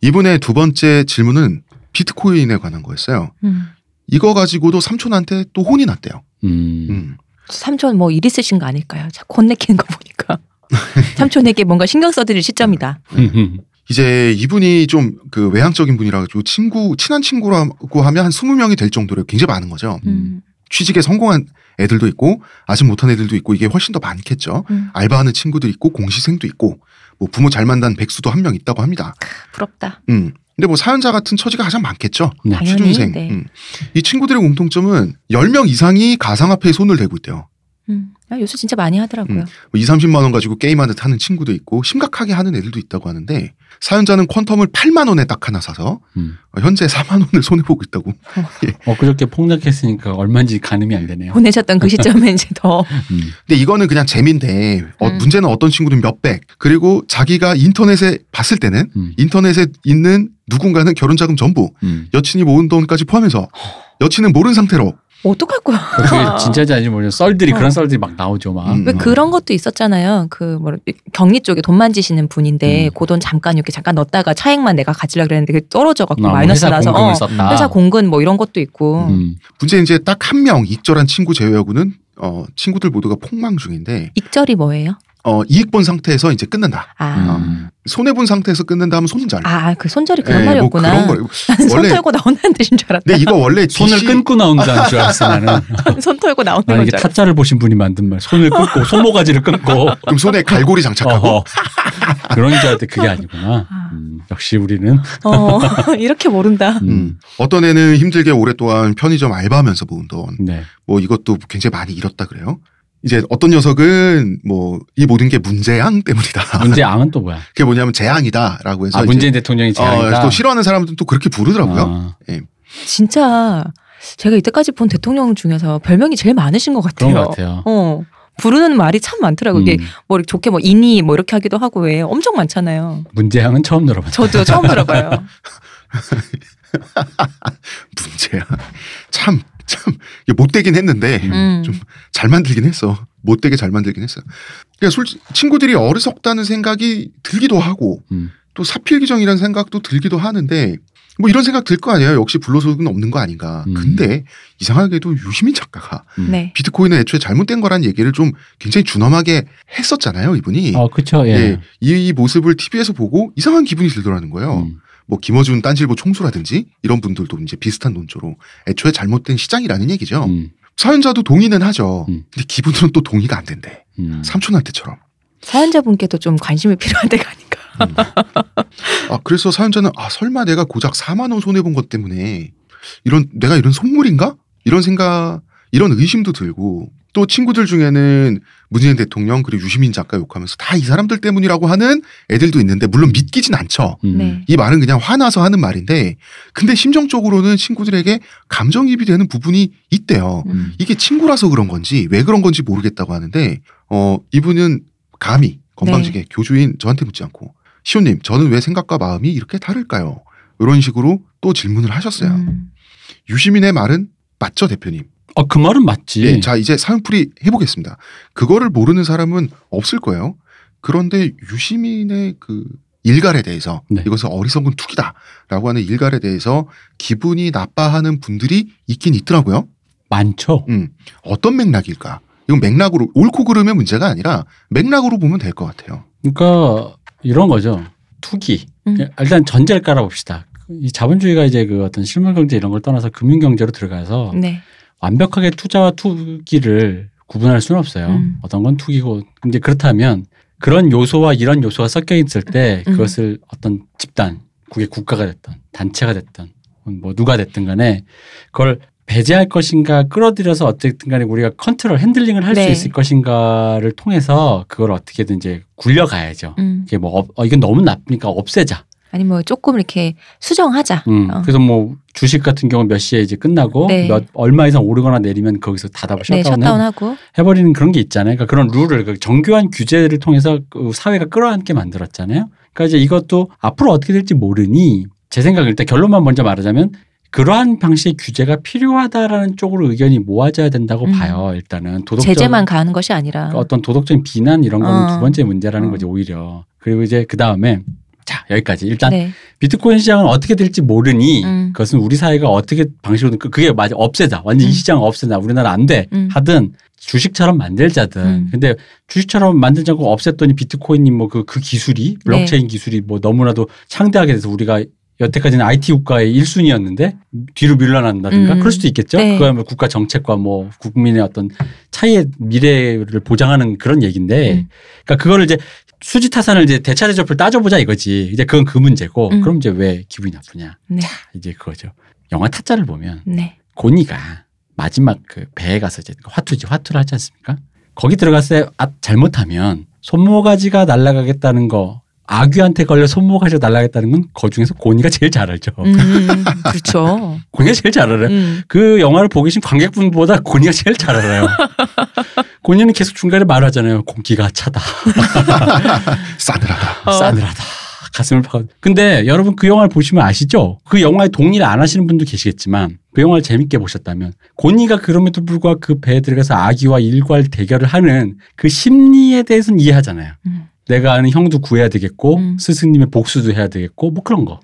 이분의 두 번째 질문은 비트코인에 관한 거였어요. 음. 이거 가지고도 삼촌한테 또 혼이 났대요. 음. 음. 삼촌 뭐일 있으신 거 아닐까요? 자꾸 혼내키는 거 보니까 [laughs] 삼촌에게 뭔가 신경 써드릴 시점이다. 음. 이제 이분이 좀 그 외향적인 분이라 가지고 친구 친한 친구라고 하면 한 20명이 될 정도로 굉장히 많은 거죠. 음. 취직에 성공한 애들도 있고 아직 못한 애들도 있고 이게 훨씬 더 많겠죠. 음. 알바하는 친구도 있고 공시생도 있고 뭐 부모 잘 만난 백수도 한 명 있다고 합니다. 부럽다. 음. 근데 뭐 사연자 같은 처지가 가장 많겠죠. 네. 당연히, 취준생. 네. 음. 이 친구들의 공통점은 10명 이상이 가상화폐에 손을 대고 있대요. 음. 아, 요새 진짜 많이 하더라고요. 음. 뭐 2, 30만 원 가지고 게임하듯 하는 친구도 있고 심각하게 하는 애들도 있다고 하는데 사연자는 퀄텀을 8만 원에 딱 하나 사서 음. 어, 현재 4만 원을 손해 보고 있다고. [laughs] 어 그저께 폭락했으니까 얼마인지 가늠이 안 되네요. 보내셨던 그 시점에 이제 더 [laughs] 음. 근데 이거는 그냥 재미인데 어, 음. 문제는 어떤 친구는 몇백 그리고 자기가 인터넷에 봤을 때는 음. 인터넷에 있는 누군가는 결혼 자금 전부 음. 여친이 모은 돈까지 포함해서 여친은 모르는 상태로 어떡할 거야. 그게 [laughs] 진짜인지 아닌지 모르겠어. 썰들이 어. 그런 썰들이 막 나오죠, 막. 음. 왜 그런 것도 있었잖아요. 그뭐 격리 쪽에 돈 만지시는 분인데 음. 그돈 잠깐 이렇게 잠깐 넣었다가 차액만 내가 가지려 그랬는데 그게 떨어져 갖고 아, 뭐 마이너스 회사 나서 공금을 어, 썼다. 회사 공근 뭐 이런 것도 있고. 음. 문제 이제 딱 한 명 익절한 친구 제외하고는 어, 친구들 모두가 폭망 중인데 익절이 뭐예요? 어, 이익 본 상태에서 이제 끊는다. 아. 음. 손해 본 상태에서 끊는다 하면 손절. 아, 그 손절이 그런 예, 뭐 말이었구나. 그런 거. 나는 [laughs] 손 원래 털고 나온다는 뜻인 줄 알았다. 근데 이거 원래 손을 DC 끊고 나온다는 줄 알았어, 나는. [laughs] 손 털고 나오는 아니, 건 이게 줄 알았어. 타짜를 보신 분이 만든 말. 손을 끊고, 손모가지를 끊고. 그럼 손에 갈고리 장착하고 어허. 그런 줄 알았는데 그게 아니구나. 역시 우리는. 어, [laughs] 이렇게 모른다. 음. 음. 어떤 애는 힘들게 오랫동안 편의점 알바하면서 모은 돈, 네. 뭐 이것도 굉장히 많이 잃었다 그래요. 이제 어떤 녀석은 뭐 이 모든 게 문재양 때문이다. 문제 앙은 또 뭐야? 그게 뭐냐면 재앙이다라고 해서 아, 문재인 대통령이 제안이다. 어, 또 싫어하는 사람들은 또 그렇게 부르더라고요. 아, 진짜 제가 이때까지 본 대통령 중에서 별명이 제일 많으신 것 같아요. 그런 것 같아요. 어. 부르는 말이 참 많더라고요. 이게 음. 뭐 이렇게 좋게 뭐 이니 뭐 이렇게 하기도 하고 왜 엄청 많잖아요. 문제양은 처음 들어봤다. 저도 처음 들어봐요. [laughs] 문제야. 참, 참, 못되긴 했는데, 음. 좀잘 만들긴 했어. 못되게 잘 만들긴 했어. 그러니까 솔직 친구들이 어리석다는 생각이 들기도 하고, 음. 또 사필기정이라는 생각도 들기도 하는데, 뭐 이런 생각 들 거 아니에요. 역시 불로소득은 없는 거 아닌가. 음. 근데 이상하게도 유시민 작가가 음. 네. 비트코인은 애초에 잘못된 거라는 얘기를 좀 굉장히 준엄하게 했었잖아요. 이분이. 어, 그쵸. 예. 예, 이, 이 모습을 TV에서 보고 이상한 기분이 들더라는 거예요. 음. 뭐 김어준 딴질보 총수라든지 이런 분들도 이제 비슷한 논조로 애초에 잘못된 시장이라는 얘기죠. 음. 사연자도 동의는 하죠. 음. 근데 기분으로는 또 동의가 안 된대. 음. 삼촌한테처럼. 사연자분께도 좀 관심이 필요한 [laughs] 때가 아닌가. 아 그래서 사연자는 아 설마 내가 고작 4만 원 손해 본 것 때문에 이런 내가 이런 속물인가? 이런 생각 이런 의심도 들고 또 친구들 중에는 문재인 대통령 그리고 유시민 작가 욕하면서 다 이 사람들 때문이라고 하는 애들도 있는데 물론 믿기진 않죠. 음. 네. 이 말은 그냥 화나서 하는 말인데 근데 심정적으로는 친구들에게 감정이입이 되는 부분이 있대요. 음. 이게 친구라서 그런 건지 왜 그런 건지 모르겠다고 하는데 어 이분은 감히 건방지게 교주인 저한테 묻지 않고 시호님 저는 왜 생각과 마음이 이렇게 다를까요? 이런 식으로 또 질문을 하셨어요. 음. 유시민의 말은 맞죠 대표님? 어, 그 말은 맞지. 예, 자 이제 사연풀이 해보겠습니다. 그거를 모르는 사람은 없을 거예요. 그런데 유시민의 그 일갈에 대해서 네. 이것은 어리석은 투기다라고 하는 일갈에 대해서 기분이 나빠하는 분들이 있긴 있더라고요. 많죠. 음, 어떤 맥락일까? 이건 맥락으로 옳고 그름의 문제가 아니라 맥락으로 보면 될 것 같아요. 그러니까 이런 거죠. 투기. 음. 일단 전제를 깔아봅시다. 이 자본주의가 이제 그 어떤 실물 경제 이런 걸 떠나서 금융 경제로 들어가서 네. 완벽하게 투자와 투기를 구분할 수는 없어요. 음. 어떤 건 투기고 근데 그렇다면 그런 요소와 이런 요소가 섞여 있을 때 음. 그것을 어떤 집단, 그게 국가가 됐던 단체가 됐던 뭐 누가 됐든 간에 그걸 배제할 것인가 끌어들여서 어쨌든 간에 우리가 컨트롤 핸들링을 할수 네. 있을 것인가를 통해서 그걸 어떻게든 이제 굴려가야죠. 음. 이게 뭐 어, 어, 이건 너무 나쁘니까 없애자. 아니 뭐 조금 이렇게 수정하자. 음. 어. 그래서 뭐 주식 같은 경우 몇 시에 이제 끝나고 네. 몇 얼마 이상 오르거나 내리면 거기서 닫아 네, 셧다운 셧다운하고. 해버리는 그런 게 있잖아요. 그러니까 그런 룰을 그 정교한 규제를 통해서 그 사회가 끌어안게 만들었잖아요. 그러니까 이제 이것도 앞으로 어떻게 될지 모르니 제 생각 일단 결론만 먼저 말하자면 그러한 방식의 규제가 필요하다라는 쪽으로 의견이 모아져야 된다고 음. 봐요. 일단은 도덕적 제재만 가는 것이 아니라. 어떤 도덕적인 비난 이런 거는 어. 두 번째 문제라는 어. 거지 오히려. 그리고 이제 그 다음에 자 여기까지 일단 네. 비트코인 시장은 어떻게 될지 모르니 음. 그것은 우리 사회가 어떻게 방식으로 그- 그게 맞아 없애자 완전 음. 이 시장을 없애자 우리나라 안돼 음. 하든 주식처럼 만들자든 음. 근데 주식처럼 만들자고 없앴더니 비트코인이 뭐그그 기술이 블록체인 기술이 뭐 너무나도 창대하게 돼서 우리가 여태까지는 IT 국가의 1순위였는데 뒤로 밀려난다든가 음. 그럴 수도 있겠죠. 네. 그야말로 국가 정책과 뭐 국민의 어떤 차이의 미래를 보장하는 그런 얘기인데 음. 그러니까 그거를 이제 수지 타산을 이제 대차대조를 따져보자 이거지. 이제 그건 그 문제고 음. 그럼 이제 왜 기분이 나쁘냐. 네. 이제 그거죠. 영화 타짜를 보면 네. 고니가 마지막 그 배에 가서 이제 화투지 화투를 하지 않습니까? 거기 들어갔을 때 아, 잘못하면 손모가지가 날아가겠다는 거 아귀한테 걸려 손모가지가 날아가겠다는 건그 중에서 고니가 제일 잘 알죠. 음, 그렇죠. [laughs] 고니가 제일 잘 알아요. 음. 그 영화를 보고 계신 관객분보다 고니가 제일 잘 알아요. [laughs] 고니는 계속 중간에 말하잖아요. 공기가 차다. [laughs] 싸늘하다. 어. 싸늘하다. 가슴을 파고. 근데 여러분 그 영화를 보시면 아시죠? 그 영화에 동의를 안 하시는 분도 계시겠지만 그 영화를 재밌게 보셨다면 고니가 그럼에도 불구하고 그 배에 들어가서 아기와 일괄 대결을 하는 그 심리에 대해서는 이해하잖아요. 음. 내가 아는 형도 구해야 되겠고 음. 스승님의 복수도 해야 되겠고 뭐 그런 거.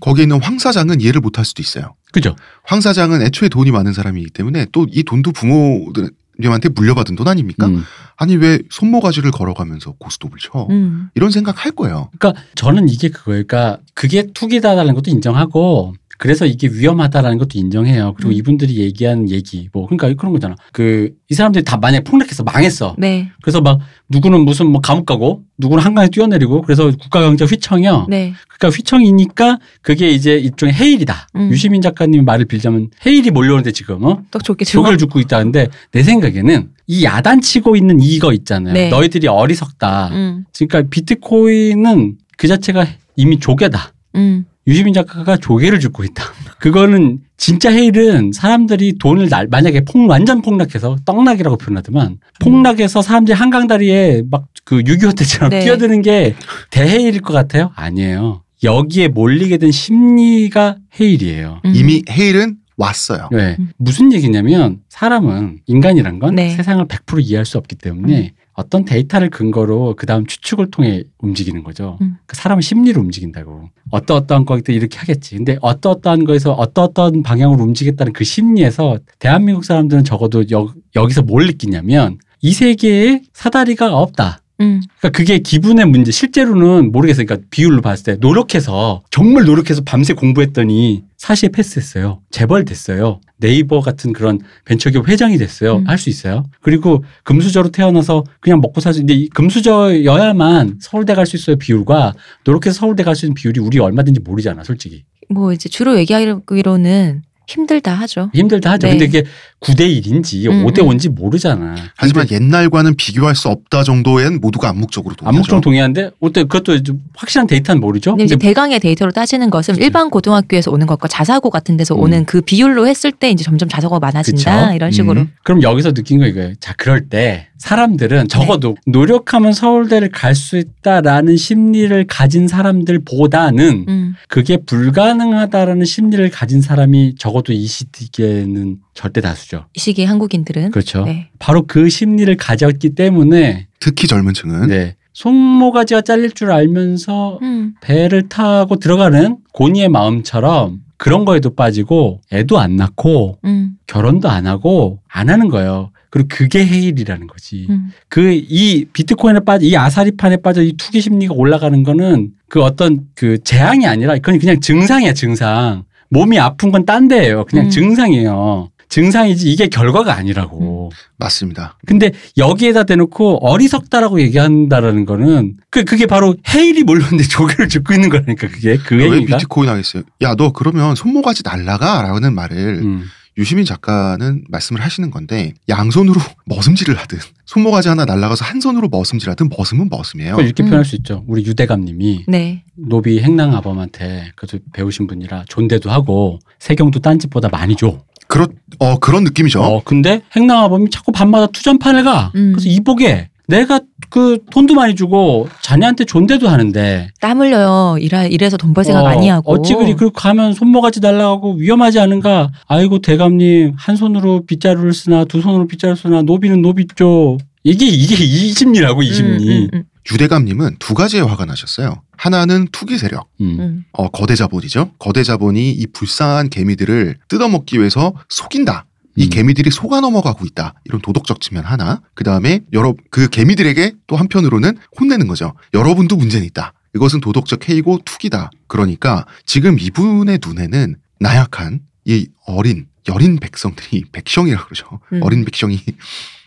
거기에 있는 황 사장은 이해를 못할 수도 있어요. 그죠? 황 사장은 애초에 돈이 많은 사람이기 때문에 또 이 돈도 부모님한테 물려받은 돈 아닙니까? 음. 아니 왜 손모가지를 걸어가면서 고스톱을 쳐? 음. 이런 생각 할 거예요. 그러니까 저는 이게 그거예요. 그러니까 그게 투기다라는 것도 인정하고 그래서 이게 위험하다라는 것도 인정해요. 그리고 음. 이분들이 얘기한 얘기 뭐 그러니까 그런 거잖아. 그 이 사람들이 다 만약에 폭락해서 망했어. 네. 그래서 막 누구는 무슨 뭐 감옥 가고 누구는 한강에 뛰어내리고 그래서 국가 경제 휘청이요. 네. 그러니까 휘청이니까 그게 이제 일종의 해일이다. 음. 유시민 작가님 말을 빌자면 해일이 몰려오는데 지금 어? 또 좋게 조개를 죽고 있다는데 내 생각에는 이 야단치고 있는 이거 있잖아요. 네. 너희들이 어리석다. 음. 그러니까 비트코인은 그 자체가 이미 조개다. 음. 유시민 작가가 조개를 줍고 있다. [laughs] 그거는 진짜 헤일은 사람들이 돈을 날 만약에 폭 완전 폭락해서 떡락이라고 표현하더만 폭락해서 사람들이 한강 다리에 막 그 6.25 때처럼 네. 뛰어드는 게 대헤일일 것 같아요? 아니에요. 여기에 몰리게 된 심리가 헤일이에요. 음. 이미 헤일은 왔어요. 왜? 음. 무슨 얘기냐면 사람은 인간이란 건 네. 세상을 100% 이해할 수 없기 때문에 음. 어떤 데이터를 근거로 그 다음 추측을 통해 움직이는 거죠. 음. 그 사람은 심리로 움직인다고. 어떠 어떠한 거기도 이렇게 하겠지. 근데 어떠 어떠한 거에서 어떠 어떠한 방향으로 움직이겠다는 그 심리에서 대한민국 사람들은 적어도 여, 여기서 뭘 느끼냐면 이 세계에 사다리가 없다. 음. 그러니까 그게 기분의 문제. 실제로는 모르겠어요. 그러니까 비율로 봤을 때 노력해서 정말 노력해서 밤새 공부했더니 사시에 패스했어요. 재벌 됐어요. 네이버 같은 그런 벤처기업 회장이 됐어요. 음. 할수 있어요. 그리고 금수저로 태어나서 그냥 먹고 살수 있는데 이 금수저여야만 서울대 갈 수 있어요. 비율과 노력해서 서울대 갈 수 있는 비율이 우리 얼마든지 모르잖아. 솔직히 뭐 이제 주로 얘기하기로는 힘들다 하죠. 힘들다 하죠. 네. 근데 이게 9대 1인지 음, 5대 5인지 모르잖아. 하지만 옛날과는 비교할 수 없다 정도엔 모두가 암묵적으로 동의하죠. 암묵적 동의하는데 어때 그것도 좀 확실한 데이터는 모르죠. 근데 이제 근데 대강의 데이터로 따지는 것은 그치. 일반 고등학교에서 오는 것과 자사고 같은 데서 음. 오는 그 비율로 했을 때 이제 점점 자사고가 많아진다 그쵸? 이런 식으로. 음. 그럼 여기서 느낀 거 이거예요. 자, 그럴 때 사람들은 적어도 노력하면 서울대를 갈 수 있다라는 심리를 가진 사람들보다는 음. 그게 불가능하다라는 심리를 가진 사람이 적어도 이 시기에는 절대 다수죠. 이 시기 한국인들은 그렇죠. 네. 바로 그 심리를 가졌기 때문에 특히 젊은 층은 네. 손모가지가 잘릴 줄 알면서 음. 배를 타고 들어가는 고니의 마음처럼 그런 거에도 빠지고 애도 안 낳고 음. 결혼도 안 하고 안 하는 거예요. 그리고 그게 해일이라는 거지. 음. 그이 비트코인에 빠져 이 아사리판에 빠져 이 투기 심리가 올라가는 거는 그 어떤 그 재앙이 아니라 그건 그냥 증상이야 증상. 몸이 아픈 건 딴 데예요. 그냥 음. 증상이에요. 증상이지 이게 결과가 아니라고. 맞습니다. 근데 여기에다 대놓고 어리석다라고 얘기한다라는 거는 그 그게 바로 헤일이 몰렸는데 [laughs] 조개를 줍고 있는 거라니까 그게 그왜 행위가. 비트코인 하겠어요? 야 너 그러면 손모가지 날라가라는 말을 음. 유시민 작가는 말씀을 하시는 건데 양손으로 [laughs] 머슴질을 하든 손모가지 하나 날라가서 한 손으로 머슴질하든 머슴은 머슴이에요. 이렇게 음. 표현할 수 있죠. 우리 유대감님이 네. 노비 행랑 아범한테 그래도 배우신 분이라 존대도 하고 세경도 딴 집보다 많이 줘. 그렇 어 그런 느낌이죠. 어, 근데 행랑아범이 자꾸 밤마다 투전판을 가. 음. 그래서 이보게 내가 그 돈도 많이 주고 자네한테 존대도 하는데 땀 흘려요. 일하, 일해서 돈 벌 생각 어, 많이 하고. 어찌 그리 그 가면 손모가지 날라가고 위험하지 않은가? 아이고 대감님 한 손으로 빗자루를 쓰나 두 손으로 빗자루 쓰나 노비는 노비죠. 이게 이게 이 심리라고 이 음, 심리. 음, 음, 유대감님은 두 가지의 화가 나셨어요. 하나는 투기 세력, 음. 음. 어, 거대 자본이죠. 거대 자본이 이 불쌍한 개미들을 뜯어먹기 위해서 속인다. 이 음. 개미들이 속아 넘어가고 있다. 이런 도덕적 측면 하나. 그 다음에 여러 그 개미들에게 또 한편으로는 혼내는 거죠. 여러분도 문제는 있다. 이것은 도덕적 해이고 투기다. 그러니까 지금 이분의 눈에는 나약한 이 어린 여린 백성들이 [laughs] 백성이라고 그러죠. 음. 어린 백성이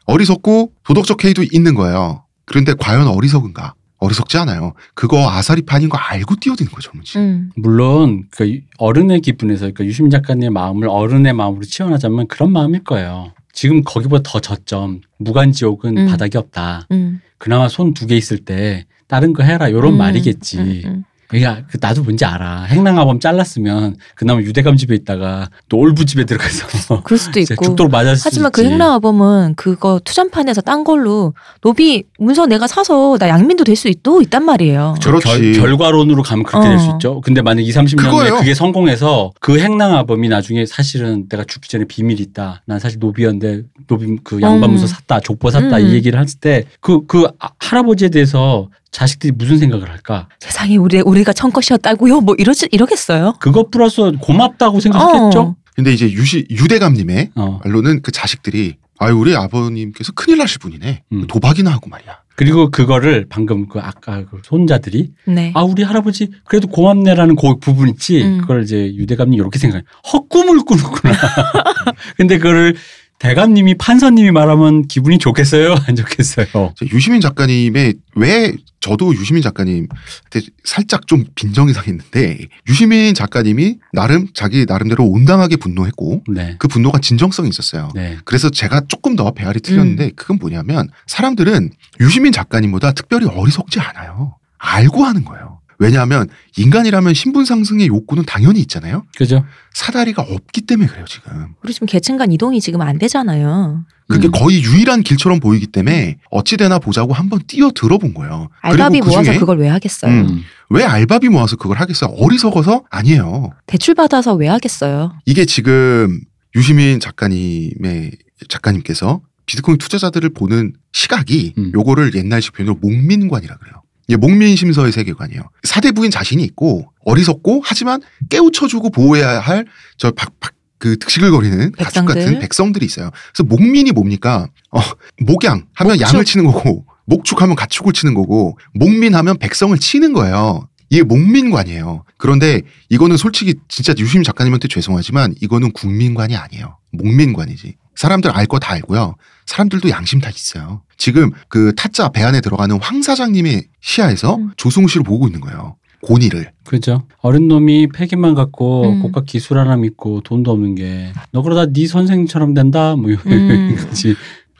어리석고 도덕적 해이도 있는 거예요. 그런데 과연 어리석은가? 어리석지 않아요. 그거 아사리판인 거 알고 뛰어드는 거죠, 젊은이. 음. 물론 그 어른의 기분에서 그러니까 유시민 작가님의 마음을 어른의 마음으로 치환하자면 그런 마음일 거예요. 지금 거기보다 더 저점 무간지옥은 음. 바닥이 없다. 음. 그나마 손 두 개 있을 때 다른 거 해라 이런 음, 말이겠지. 음, 음. 그러니까 그 나도 뭔지 알아. 행랑아범 잘랐으면 그나마 유대감 집에 있다가 또 올부 집에 들어가서 [laughs] 그럴 수도 있고. 죽도록 맞았을 수 하지만 그. 행랑아범은 그거 투자판에서 딴 걸로 노비 문서 내가 사서 나 양민도 될수또 있단 말이에요. 저- 그렇지. 결, 결과론으로 가면 그렇게 어. 될수 있죠. 근데 만약 2, 30년 그거예요. 후에 그게 성공해서 그 행랑아범이 나중에 사실은 내가 죽기 전에 비밀이 있다. 난 사실 노비였는데 노비 그 양반 문서 음. 샀다. 족보 샀다. 음. 이 얘기를 했을 때 그그 할아버지에 대해서 자식들이 무슨 생각을 할까? 세상에 우리 우리가 청것이었다고요? 뭐 이러지 이러겠어요? 그것 플러스 고맙다고 생각했죠. 어. 근데 이제 유시 유대감님의 어. 말로는 그 자식들이 아유 우리 아버님께서 큰일 나실 분이네 음. 도박이나 하고 말이야. 그리고 그거를 방금 그 아까 그 손자들이 네. 아 우리 할아버지 그래도 고맙네라는 그 부분 있지 음. 그걸 이제 유대감님 이렇게 생각해 헛꿈을 꾸는구나 [laughs] 근데 그거를 대감님이 판사님이 말하면 기분이 좋겠어요 [laughs] 안 좋겠어요 저 유시민 작가님의 왜 저도 유시민 작가님한테 살짝 좀 빈정이 상했는데 유시민 작가님이 나름 자기 나름대로 온당하게 분노했고 네 그 분노가 진정성이 있었어요. 네. 그래서 제가 조금 더 배알이 틀렸는데 음. 그건 뭐냐면 사람들은 유시민 작가님보다 특별히 어리석지 않아요. 알고 하는 거예요. 왜냐하면 인간이라면 신분 상승의 욕구는 당연히 있잖아요. 그죠 사다리가 없기 때문에 그래요 지금. 우리 지금 계층 간 이동이 지금 안 되잖아요. 그게 음. 거의 유일한 길처럼 보이기 때문에 어찌되나 보자고 한번 뛰어 들어본 거예요. 알바비 그리고 모아서 그걸 왜 하겠어요? 음. 음. 왜 알바비 모아서 그걸 하겠어요? 어리석어서 아니에요. 대출 받아서 왜 하겠어요? 이게 지금 유시민 작가님의 작가님께서 비트코인 투자자들을 보는 시각이 음. 요거를 옛날식 표현으로 목민관이라 그래요. 이게 목민 심서의 세계관이에요. 사대 부인 자신이 있고 어리석고 하지만 깨우쳐주고 보호해야 할 저 박박 그 득실거리는 가축 백성들. 같은 백성들이 있어요. 그래서 목민이 뭡니까? 어, 목양 하면 목축. 양을 치는 거고 목축하면 가축을 치는 거고 목민하면 백성을 치는 거예요. 이게 목민관이에요. 그런데 이거는 솔직히 진짜 유심 작가님한테 죄송하지만 이거는 국민관이 아니에요. 목민관이지. 사람들 알 거 다 알고요. 사람들도 양심 다 있어요. 지금 그 타짜 배 안에 들어가는 황 사장님의 시야에서 음. 조승우 씨를 보고 있는 거예요. 고니를. 그죠 어린 놈이 패기만 갖고 음. 고가 기술 하나 믿고 돈도 없는 게 너 그러다 네 선생처럼 된다 뭐 음. [laughs] 이거지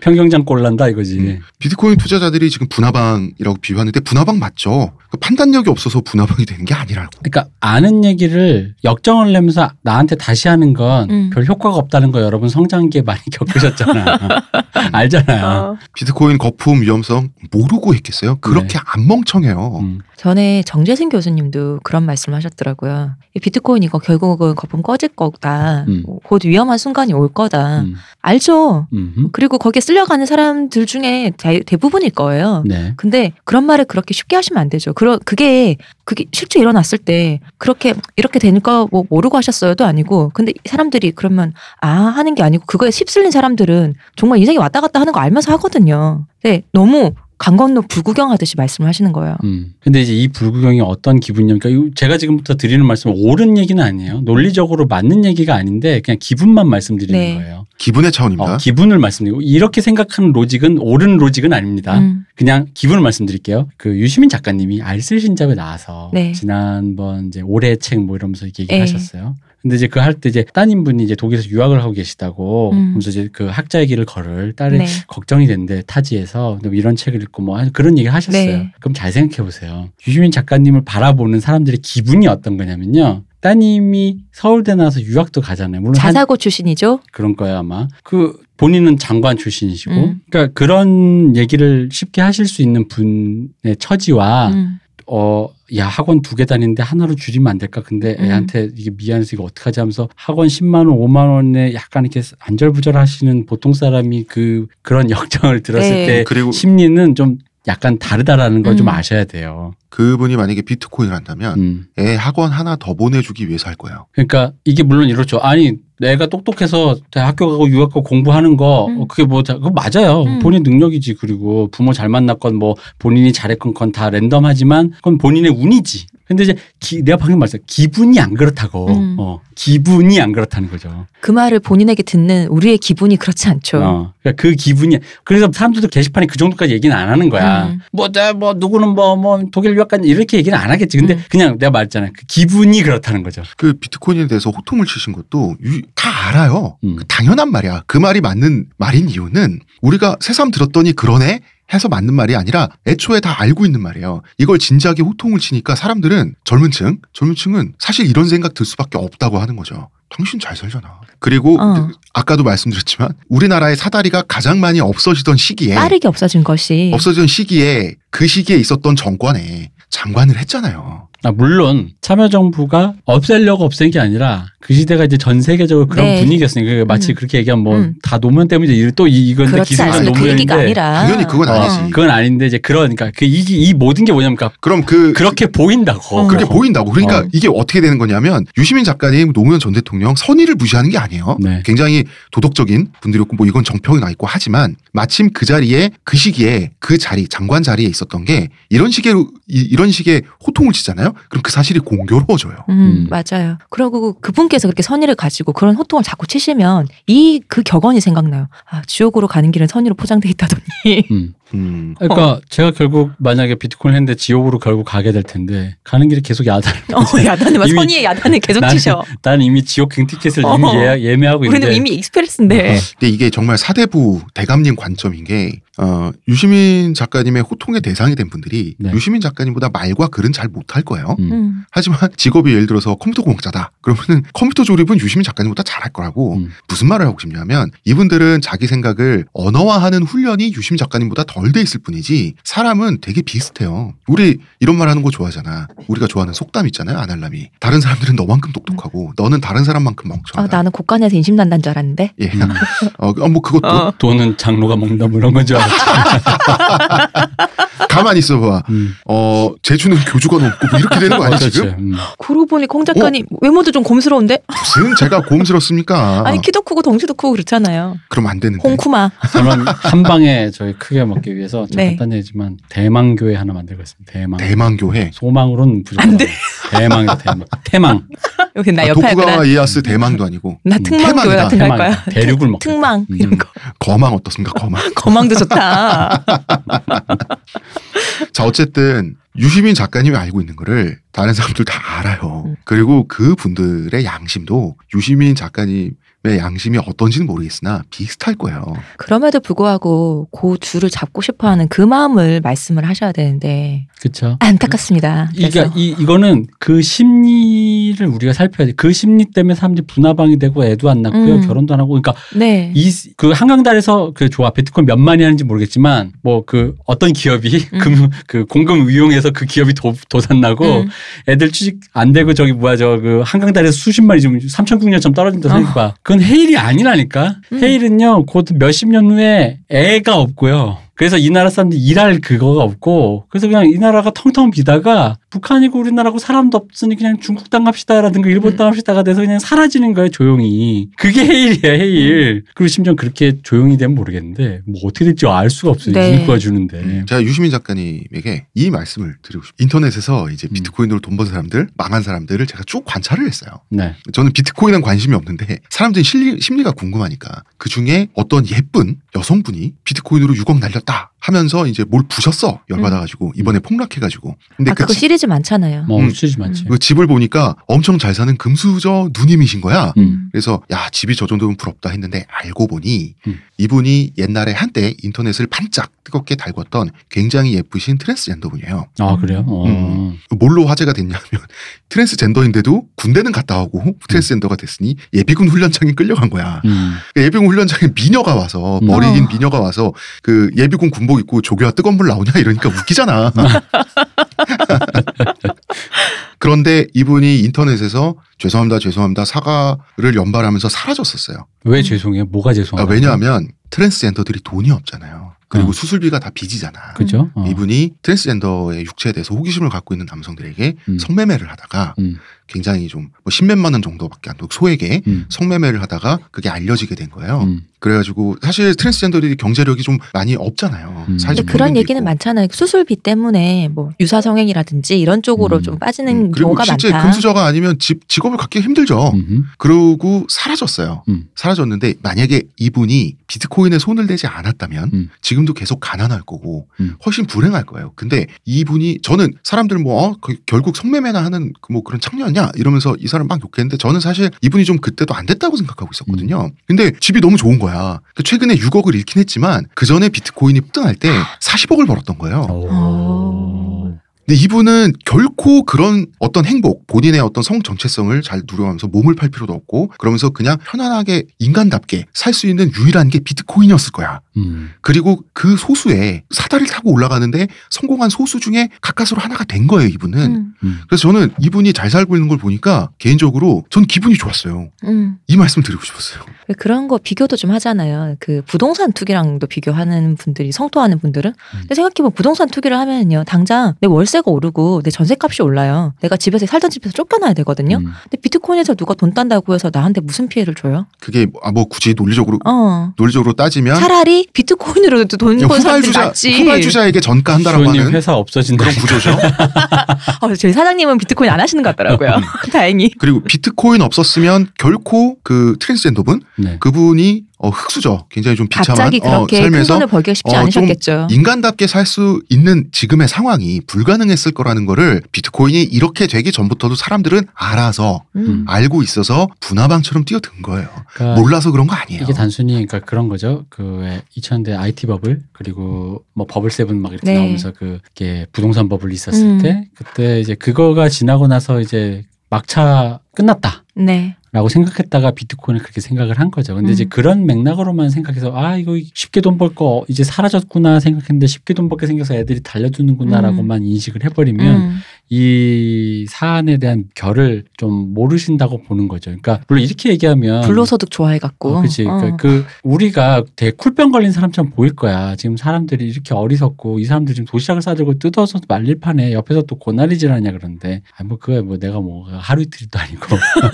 평경장 꼴난다 이거지 음. 비트코인 투자자들이 지금 분화방이라고 비유하는데 분화방 맞죠? 그 판단력이 없어서 분화방이 되는 게 아니라고. 그러니까 아는 얘기를 역정을 내면서 나한테 다시 하는 건별 음. 효과가 없다는 거 여러분 성장기에 많이 [laughs] 겪으셨잖아. [laughs] 알잖아요. 어. 비트코인 거품 위험성 모르고 했겠어요? 그렇게 안 멍청해요. 음. 전에 정재승 교수님도 그런 말씀을 하셨더라고요. 이 비트코인 이거 결국은 거품 꺼질 거다. 음. 곧 위험한 순간이 올 거다. 음. 알죠. 음. 그리고 거기에 쓸 려가는 사람들 중에 대, 대부분일 거예요. 네. 근데 그런 말을 그렇게 쉽게 하시면 안 되죠. 그러, 그게 그게 실제 일어났을 때 그렇게 이렇게 거뭐 모르고 하셨어요도 아니고 근데 사람들이 그러면 아 하는 게 아니고 그거에 휩쓸린 사람들은 정말 인생이 왔다 갔다 하는 거 알면서 하거든요. 근데 너무 강 건너 불구경하듯이 말씀을 하시는 거예요. 음. 근데 이제 이 불구경이 어떤 기분이냐면 그러니까 제가 지금부터 드리는 말씀은 옳은 얘기는 아니에요. 논리적으로 맞는 얘기가 아닌데 그냥 기분만 말씀드리는 네. 거예요. 기분의 차원입니다. 어, 기분을 말씀드리고 이렇게 생각하는 로직은 옳은 로직은 아닙니다. 음. 그냥 기분을 말씀드릴게요. 그 유시민 작가님이 알쓸신잡에 나와서 네. 지난번 이제 올해 책 뭐 이러면서 이렇게 네. 얘기하셨어요. 근데 이제 그 할 때 이제 따님분이 이제 독일에서 유학을 하고 계시다고 음. 그래서 이제 그 학자의 길을 걸을 딸이 네. 걱정이 된대 타지에서 뭐 이런 책을 읽고 뭐 그런 얘기를 하셨어요. 네. 그럼 잘 생각해 보세요. 유시민 작가님을 바라보는 사람들의 기분이 어떤 거냐면요. 따님이 서울대 나와서 유학도 가잖아요. 물론 한- 자사고 출신이죠. 그런 거예요 아마. 그 본인은 장관 출신이시고, 음. 그러니까 그런 얘기를 쉽게 하실 수 있는 분의 처지와 음. 어, 야 학원 두 개 다니는데 하나로 줄이면 안 될까? 근데 음. 애한테 이게 미안해서 이거 어떡하지 하면서 학원 10만 원, 5만 원에 약간 이렇게 안절부절 하시는 보통 사람이 그 그런 [laughs] 역정을 들었을 네. 때 그리고 심리는 좀 약간 다르다라는 걸좀 음. 아셔야 돼요. 그분이 만약에 비트코인을 한다면 음. 애 학원 하나 더 보내주기 위해서 할 거예요. 그러니까 이게 물론 이렇죠. 아니 내가 똑똑해서 학교 가고 유학 가고 공부하는 거 음. 어, 그게 뭐 다- 그거 맞아요. 음. 본인 능력이지. 그리고 부모 잘 만났건 뭐 본인이 잘했건 건 다 랜덤하지만 그건 본인의 운이지. 근데 이제 기- 내가 방금 말했어. 기분이 안 그렇다고. 음. 어, 기분이 안 그렇다는 거죠. 그 말을 본인에게 듣는 우리의 기분이 그렇지 않죠. 어, 그러니까 그 기분이 그래서 사람들도 게시판에 그 정도까지 얘기는 안 하는 거야. 음. 뭐, 나, 뭐 누구는 뭐, 뭐 독일 유학 간 이렇게 얘기는 안 하겠지. 근데 음. 그냥 내가 말했잖아요. 그 기분이 그렇다는 거죠. 그 비트코인에 대해서 호통을 치신 것도 유- 다 알아요. 음. 그 당연한 말이야. 그 말이 맞는 말인 이유는 우리가 새삼 들었더니 그러네 해서 맞는 말이 아니라 애초에 다 알고 있는 말이에요. 이걸 진지하게 호통을 치니까 사람들은 젊은 층, 젊은 층은 사실 이런 생각 들 수밖에 없다고 하는 거죠. 당신 잘 살잖아. 그리고 어. 아까도 말씀드렸지만 우리나라의 사다리가 가장 많이 없어지던 시기에 빠르게 없어진 것이 없어지던 시기에 그 시기에 있었던 정권에 장관을 했잖아요. 아, 물론 참여정부가 없애려고 없앤 게 아니라 그 시대가 이제 전 세계적으로 그런 네. 분위기였으니까 그 마치 음. 그렇게 얘기하면 뭐 음. 다 노무현 때문에 또 이- 이건데 기승전. 그 노무현인데 아니라 당연히 그건 어, 아니지. 그건 아닌데 이제 그러니까 그 이, 이 모든 게 뭐냐면 그러니까 그럼 그 그렇게 보인다고. 어. 그렇게 보인다고. 그러니까 어. 이게 어떻게 되는 거냐면 유시민 작가님, 노무현 전 대통령 선의를 무시하는 게 아니에요. 네. 굉장히 도덕적인 분들이었고 뭐 이건 정평이 나 있고 하지만 마침 그 자리에 그 시기에 그 자리 장관 자리에 있었던 게 이런 식의 이- 이런 식의 호통을 치잖아요. 그럼 그 사실이 공교로워져요. 음, 음. 맞아요. 그리고 그분께서 그렇게 선의를 가지고 그런 호통을 자꾸 치시면 이 그 격언이 생각나요. 아, 지옥으로 가는 길은 선의로 포장돼 있다더니. [laughs] 음. 음. 그러니까 제가 결국 만약에 비트코인 했는데 지옥으로 결국 가게 될 텐데 가는 길에 계속 야단. 어, 야단을 이미- 선의의 야단을 계속 나는- 치셔. 나는 이미 지옥행 티켓을 이미 어. 예, 예매하고 우리는 있는데 이미 express인데. 근데 이게 정말 사대부 대감님 관점인 게 어, 유시민 작가님의 호통의 대상이 된 분들이 네. 유시민 작가님보다 말과 글은 잘 못할 거예요. 음. 음. 하지만 [laughs] 직업이 예를 들어서 컴퓨터 공학자다. 그러면은 컴퓨터 조립은 유시민 작가님보다 잘할 거라고 음. 무슨 말을 하고 싶냐면 이분들은 자기 생각을 언어화하는 훈련이 유시민 작가님보다 덜 돼 있을 뿐이지 사람은 되게 비슷해요. 우리 이런 말 하는 거 좋아하잖아. 우리가 좋아하는 속담 있잖아요. 아날람이. 다른 사람들은 너만큼 똑똑하고 너는 다른 사람만큼 아, 멍청하다. 나는 국간에서 인심 난다는 줄 알았는데. 예. 음. [laughs] 어, 어, 뭐 그것도 어. 돈은 장로가 먹는다 뭐건줄 알았지. [laughs] 가만히 있어봐. 음. 어 제주는 교주가 높고 뭐 이렇게 되는 거 아니야 그렇지. 지금? 음. 그러고 보니 콩 작가님 외모도 좀 곰스러운데? 무슨 제가 고음스럽습니까? 아니 키도 크고 덩치도 크고 그렇잖아요. 그럼 안 되는데. 홍쿠마. 저는 한 방에 저희 크게 먹기 위해서 좀 네. 간단히 얘기지만 대망교회 하나 만들겠습니다. 대망. 대망교회. 소망으로는 부족하다. 안 돼. [laughs] 대망이다 대망. 태망. 여기 나 아, 옆에 도쿠가와 이에야스 대망도 아니고 나 음, 특망 교회 태망이다. 같은 거할 거야. 대륙을 먹겠다. 특망 음. 이런 거. 거망 어떻습니까? 거망. [laughs] 거망도 좋다. 자 어쨌든 유시민 작가님이 알고 있는 거를 다른 사람들 다 알아요. 음. 그리고 그 분들의 양심도 유시민 작가님 의 양심이 어떤지는 모르겠으나 비슷할 거예요. 그럼에도 불구하고 그 줄을 잡고 싶어하는 그 마음을 말씀을 하셔야 되는데 그렇죠. 안타깝습니다. 그러니까 이 이거는 그 심리를 우리가 살펴야 돼. 그 심리 때문에 사람들이 분화방이 되고 애도 안 낳고요. 음. 결혼도 안 하고. 그러니까 네. 이그 한강달에서 그 좋아 비트코인 몇 만이 하는지 모르겠지만 뭐 그 어떤 기업이 음. [laughs] 금 그 공금 이용해서 그 기업이 도, 도산 나고 음. 애들 취직 안 되고 저기 뭐야 저 그 한강달에서 수십 마리 지금 삼천국년처럼 떨어진다 어. 생각봐. 그건 해일이 아니라니까. 음. 해일은요 곧 몇십 년 후에 애가 없고요. 그래서 이 나라 사람들이 일할 그거가 없고 그래서 그냥 이 나라가 텅텅 비다가 북한이고 우리나라고 사람도 없으니 그냥 중국 땅 갑시다라든가 일본 음. 땅 갑시다가 돼서 그냥 사라지는 거예요 조용히 그게 [laughs] 해일이야 해일 그리고 심지어 그렇게 조용히 되면 모르겠는데 뭐 어떻게 될지 알 수가 없어요 네. 네. 누가 주는데 제가 유시민 작가님에게 이 말씀을 드리고 싶어요. 인터넷에서 이제 음. 비트코인으로 돈 번 사람들, 망한 사람들을 제가 쭉 관찰을 했어요. 네 저는 비트코인은 관심이 없는데 사람들이 심리, 심리가 궁금하니까 그 중에 어떤 예쁜 여성분이 비트코인으로 6억 날렸 다 하면서 이제 뭘 부셨어 열받아가지고 이번에 폭락해가지고 근데 아 그, 그거 지- 시리즈 많잖아요. 뭐 음. 치지 많지 그 집을 보니까 엄청 잘 사는 금수저 누님이신 거야. 음. 그래서 야 집이 저 정도면 부럽다 했는데 알고 보니 음. 이분이 옛날에 한때 인터넷을 반짝 뜨겁게 달궜던 굉장히 예쁘신 트랜스젠더 분이에요. 아 그래요 어. 음. 뭘로 화제가 됐냐면 [laughs] 트랜스젠더인데도 군대는 갔다 오고 트랜스젠더가 됐으니 예비군 훈련장에 끌려간 거야. 음. 그 예비군 훈련장에 미녀가 와서 음. 머리 긴 어. 미녀가 와서 그 예비 군 군복 입고 조교와 뜨거운 물 나오냐 이러니까 웃기잖아. [laughs] 그런데 이분이 인터넷에서 죄송합니다, 죄송합니다 사과를 연발하면서 사라졌었어요. 왜 죄송해요 뭐가 아, 죄송해요 왜냐하면 트랜스젠더들이 돈이 없잖아요. 그리고 어. 수술비가 다 빚이잖아. 그죠 어. 이분이 트랜스젠더의 육체에 대해서 호기심을 갖고 있는 남성들에게 음. 성매매를 하다가 음. 굉장히 좀 뭐 십몇만 원 정도밖에 안 되고 소액의 음. 성매매를 하다가 그게 알려지게 된 거예요. 음. 그래가지고 사실 트랜스젠더들이 경제력이 좀 많이 없잖아요. 음. 근데 그런 얘기는 있고. 많잖아요. 수술비 때문에 뭐 유사 성행이라든지 이런 쪽으로 음. 좀 빠지는 음, 경우가 실제 많다. 금수저가 아니면 집 직업을 갖기 힘들죠. 음흠. 그러고 사라졌어요. 음. 사라졌는데 만약에 이분이 비트코인에 손을 대지 않았다면 음. 지금도 계속 가난할 거고 음. 훨씬 불행할 거예요. 근데 이분이 저는 사람들 뭐 어, 그 결국 성매매나 하는 그뭐 그런 창 녀냐 이러면서 이 사람 막 욕했는데 저는 사실 이분이 좀 그때도 안 됐다고 생각하고 있었거든요. 근데 집이 너무 좋은 거야. 그 최근에 6억을 잃긴 했지만 그 전에 비트코인이 폭등할 때 40억을 벌었던 거예요. 오. 근데 이분은 결코 그런 어떤 행복, 본인의 어떤 성 정체성을 잘 누려가면서 몸을 팔 필요도 없고 그러면서 그냥 편안하게 인간답게 살 수 있는 유일한 게 비트코인이었을 거야. 음. 그리고 그 소수에 사다리를 타고 올라가는데 성공한 소수 중에 가까스로 하나가 된 거예요, 이분은. 음, 음. 그래서 저는 이분이 잘 살고 있는 걸 보니까 개인적으로 전 기분이 좋았어요. 음. 이 말씀 드리고 싶었어요. 그런 거 비교도 좀 하잖아요. 그 부동산 투기랑도 비교하는 분들이 성토하는 분들은. 음. 근데 생각해보면 부동산 투기를 하면요. 당장 내 월세 가 오르고 내 전세값이 올라요. 내가 집에서 살던 집에서 쫓겨나야 되거든요. 음. 근데 비트코인에서 누가 돈 딴다고 해서 나한테 무슨 피해를 줘요? 그게 뭐, 아, 뭐 굳이 논리적으로 어. 논리적으로 따지면 차라리 비트코인으로 돈 그냥 번 사람들이 후발주자 낫지. 후발주자에게 전가한다라고 하는 회사 없어진다. 그런 구조죠. [laughs] 어, 저희 사장님은 비트코인 안 하시는 것 같더라고요. [laughs] [laughs] 다행히. 그리고 비트코인 없었으면 결코 그 트랜스젠더분 네. 그분이 어, 흙수저 굉장히 좀 비참한 갑자기 어, 그렇게 큰 삶에서 돈을 벌기가 쉽지 어, 않으셨겠죠. 인간답게 살 수 있는 지금의 상황이 불가능했을 거라는 거를 비트코인이 이렇게 되기 전부터도 사람들은 알아서 음. 알고 있어서 불나방처럼 뛰어든 거예요. 그러니까 몰라서 그런 거 아니에요. 이게 단순히 그러니까 그런 거죠. 그 2000년대 IT 버블 그리고 뭐 버블 세븐 막 이렇게 네. 나오면서 그 이게 부동산 버블 있었을 음. 때 그때 이제 그거가 지나고 나서 이제 막차 끝났다. 네. 라고 생각했다가 비트코인을 그렇게 생각을 한 거죠. 근데 이제 음. 그런 맥락으로만 생각해서 아 이거 쉽게 돈 벌 거 이제 사라졌구나 생각했는데 쉽게 돈 벌게 생겨서 애들이 달려드는구나라고만 인식을 해버리면 음. 이 사안에 대한 결을 좀 모르신다고 보는 거죠. 그러니까 물론 이렇게 얘기하면 불로소득 좋아해 갖고. 어, 그치. 어. 그러니까 그 우리가 되게 쿨병 걸린 사람처럼 보일 거야. 지금 사람들이 이렇게 어리석고 이 사람들 지금 도시락을 싸들고 뜯어서 말릴 판에 옆에서 또 고나리질 하냐 그러는데 아뭐 그거야 뭐 내가 뭐 하루 이틀도 아니고.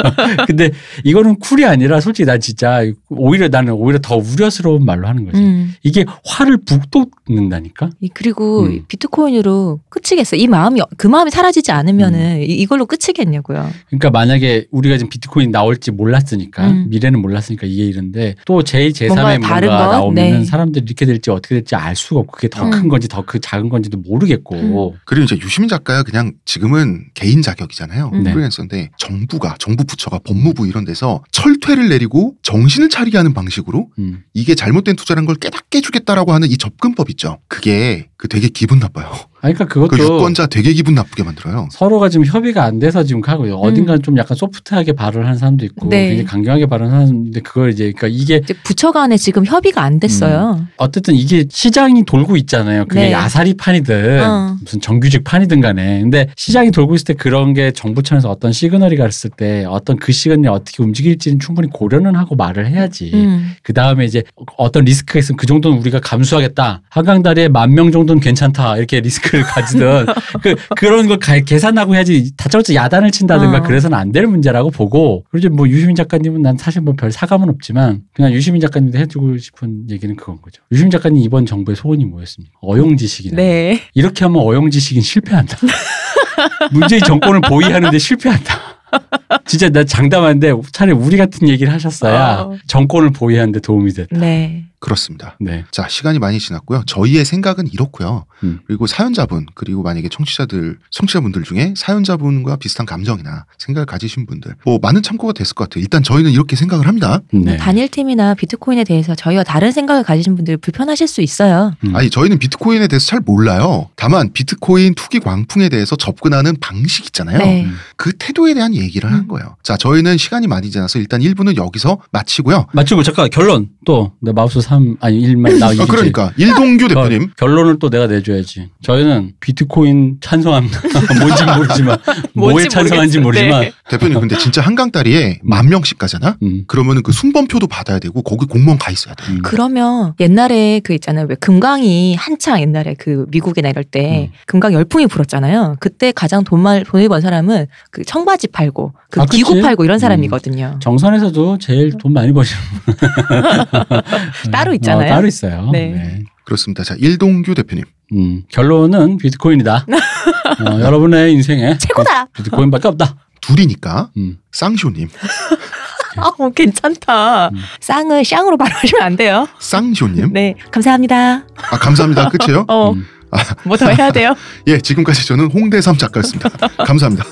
[laughs] 근데 이거는 쿨이 아니라 솔직히 난 진짜 오히려 나는 오히려 더 우려스러운 말로 하는 거지. 음. 이게 화를 북돋는다니까. 이- 그리고 음. 비트코인으로 끝이겠어. 이 마음이 그 마음이 사라지지 않으면은 이- 이걸로 끝이겠냐고요. 그러니까 만약에 우리가 지금 비트코인 나올지 몰랐으니까 음. 미래는 몰랐으니까 이게 이런데 또 제2, 뭔가 제3의 뭔가, 다른 것? 나오면 네. 은 사람들이 이렇게 될지 어떻게 될지 알 수가 없고 그게 더큰 음. 건지 더 그 작은 건지도 모르겠고 그리고 이제 유시민 작가야 그냥 지금은 개인 자격이잖아요. 음. 네. 프리랜서인데 정부가 정부 부처가 법무부 이런 데서 철퇴를 내리고 정신을 차리게 하는 방식으로 음. 이게 잘못된 투자라는 걸 깨닫게 해주겠다라고 하는 이 접근법 있죠. 그게 그 되게 기분 나빠요. 아니, 그러니까 그 그것도 유권자 되게 기분 나쁘게 만들어요. 서로가 지금 협의가 안 돼서 지금 하고 요 어딘가는 좀 약간 소프트하게 발언을 하는 사람도 있고 음. 네. 굉장히 강경하게 발언하는 사람인데 그걸 이제 그러니까 이게 이제 부처 간에 지금 협의가 안 됐어요. 어쨌든 이게 시장이 돌고 있잖아요. 그게 네. 아사리 판이든 어. 무슨 정규직 판이든 간에. 근데 시장이 돌고 있을 때 그런 게 정부 차원에서 어떤 시그널이 갔을 때 어떤 그 시그널이 어떻게 움직일지는 충분히 고려는 하고 말을 해야지. 음. 그 다음에 이제 어떤 리스크가 있으면 그 정도는 우리가 감수하겠다. 한강 다리에 만 명 정도는 괜찮다. 이렇게 리스크 를 가지든 그 그런 걸 가- 계산하고 해야지. 다짜고짜 야단을 친다든가 어. 그래서는 안 될 문제라고 보고. 그리고 이제 뭐 유시민 작가님은 난 사실 뭐 별 사감은 없지만 그냥 유시민 작가님도 해주고 싶은 얘기는 그건 거죠. 유시민 작가님 이번 정부의 소원이 뭐였습니까? 어용지식이나. 네. 이렇게 하면 어용지식인 실패한다. [laughs] 문재인 정권을 보위하는데 실패한다. [laughs] 진짜 나 장담한데 차라리 우리 같은 얘기를 하셨어야 어. 정권을 보위하는데 도움이 됐다. 네. 그렇습니다. 네. 자, 시간이 많이 지났고요. 저희의 생각은 이렇고요. 음. 그리고 사연자분, 그리고 만약에 청취자들, 청취자분들 중에 사연자분과 비슷한 감정이나 생각을 가지신 분들, 뭐 많은 참고가 됐을 것 같아요. 일단 저희는 이렇게 생각을 합니다. 네. 단일팀이나 비트코인에 대해서 저희와 다른 생각을 가지신 분들 불편하실 수 있어요. 음. 아니, 저희는 비트코인에 대해서 잘 몰라요. 다만 비트코인 투기 광풍에 대해서 접근하는 방식 있잖아요. 네. 음. 그 태도에 대한 얘기를 한 거예요. 자, 저희는 시간이 많이 지나서 일단 1부는 여기서 마치고요. 맞추고 잠깐 결론 또 내 마우스 3 아니 1만 나 아, 이기지. 그러니까 일동규 대표님. 어, 결론을 또 내가 내줘야지. 저희는 비트코인 찬성합니다. [laughs] 뭔지 모르지만 [laughs] 뭐에 찬성한지. 모르지만 네. 대표님 근데 진짜 한강 다리에 만 명씩 가잖아. 음. 그러면은 그 순번표도 받아야 되고 거기 공무원 가 있어야 돼. 음. 그러면 옛날에 그 있잖아요. 왜 금강이 한창 옛날에 그 미국이나 이럴 때 음. 금강 열풍이 불었잖아요. 그때 가장 돈말 돈을 번 사람은 그 청바지 팔고 그 아? 기구 팔고 이런 음. 사람이거든요. 정선에서도 제일 돈 많이 버시는 분. [laughs] 따로 있잖아요. 어, 따로 있어요. 네. 그렇습니다. 자, 일동규 대표님. 음, 결론은 비트코인이다. [laughs] 어, 여러분의 인생에 최고다. 비트코인밖에 없다. 둘이니까 음. 쌍쇼님. 아, 어, 괜찮다. 음. 쌍을 쌍으로 발음하시면 안 돼요. 쌍쇼님. 네, 감사합니다. 아 감사합니다. 끝이에요? 어, 음. 뭐더 해야 돼요? [laughs] 예, 지금까지 저는 홍대삼 작가였습니다. 감사합니다.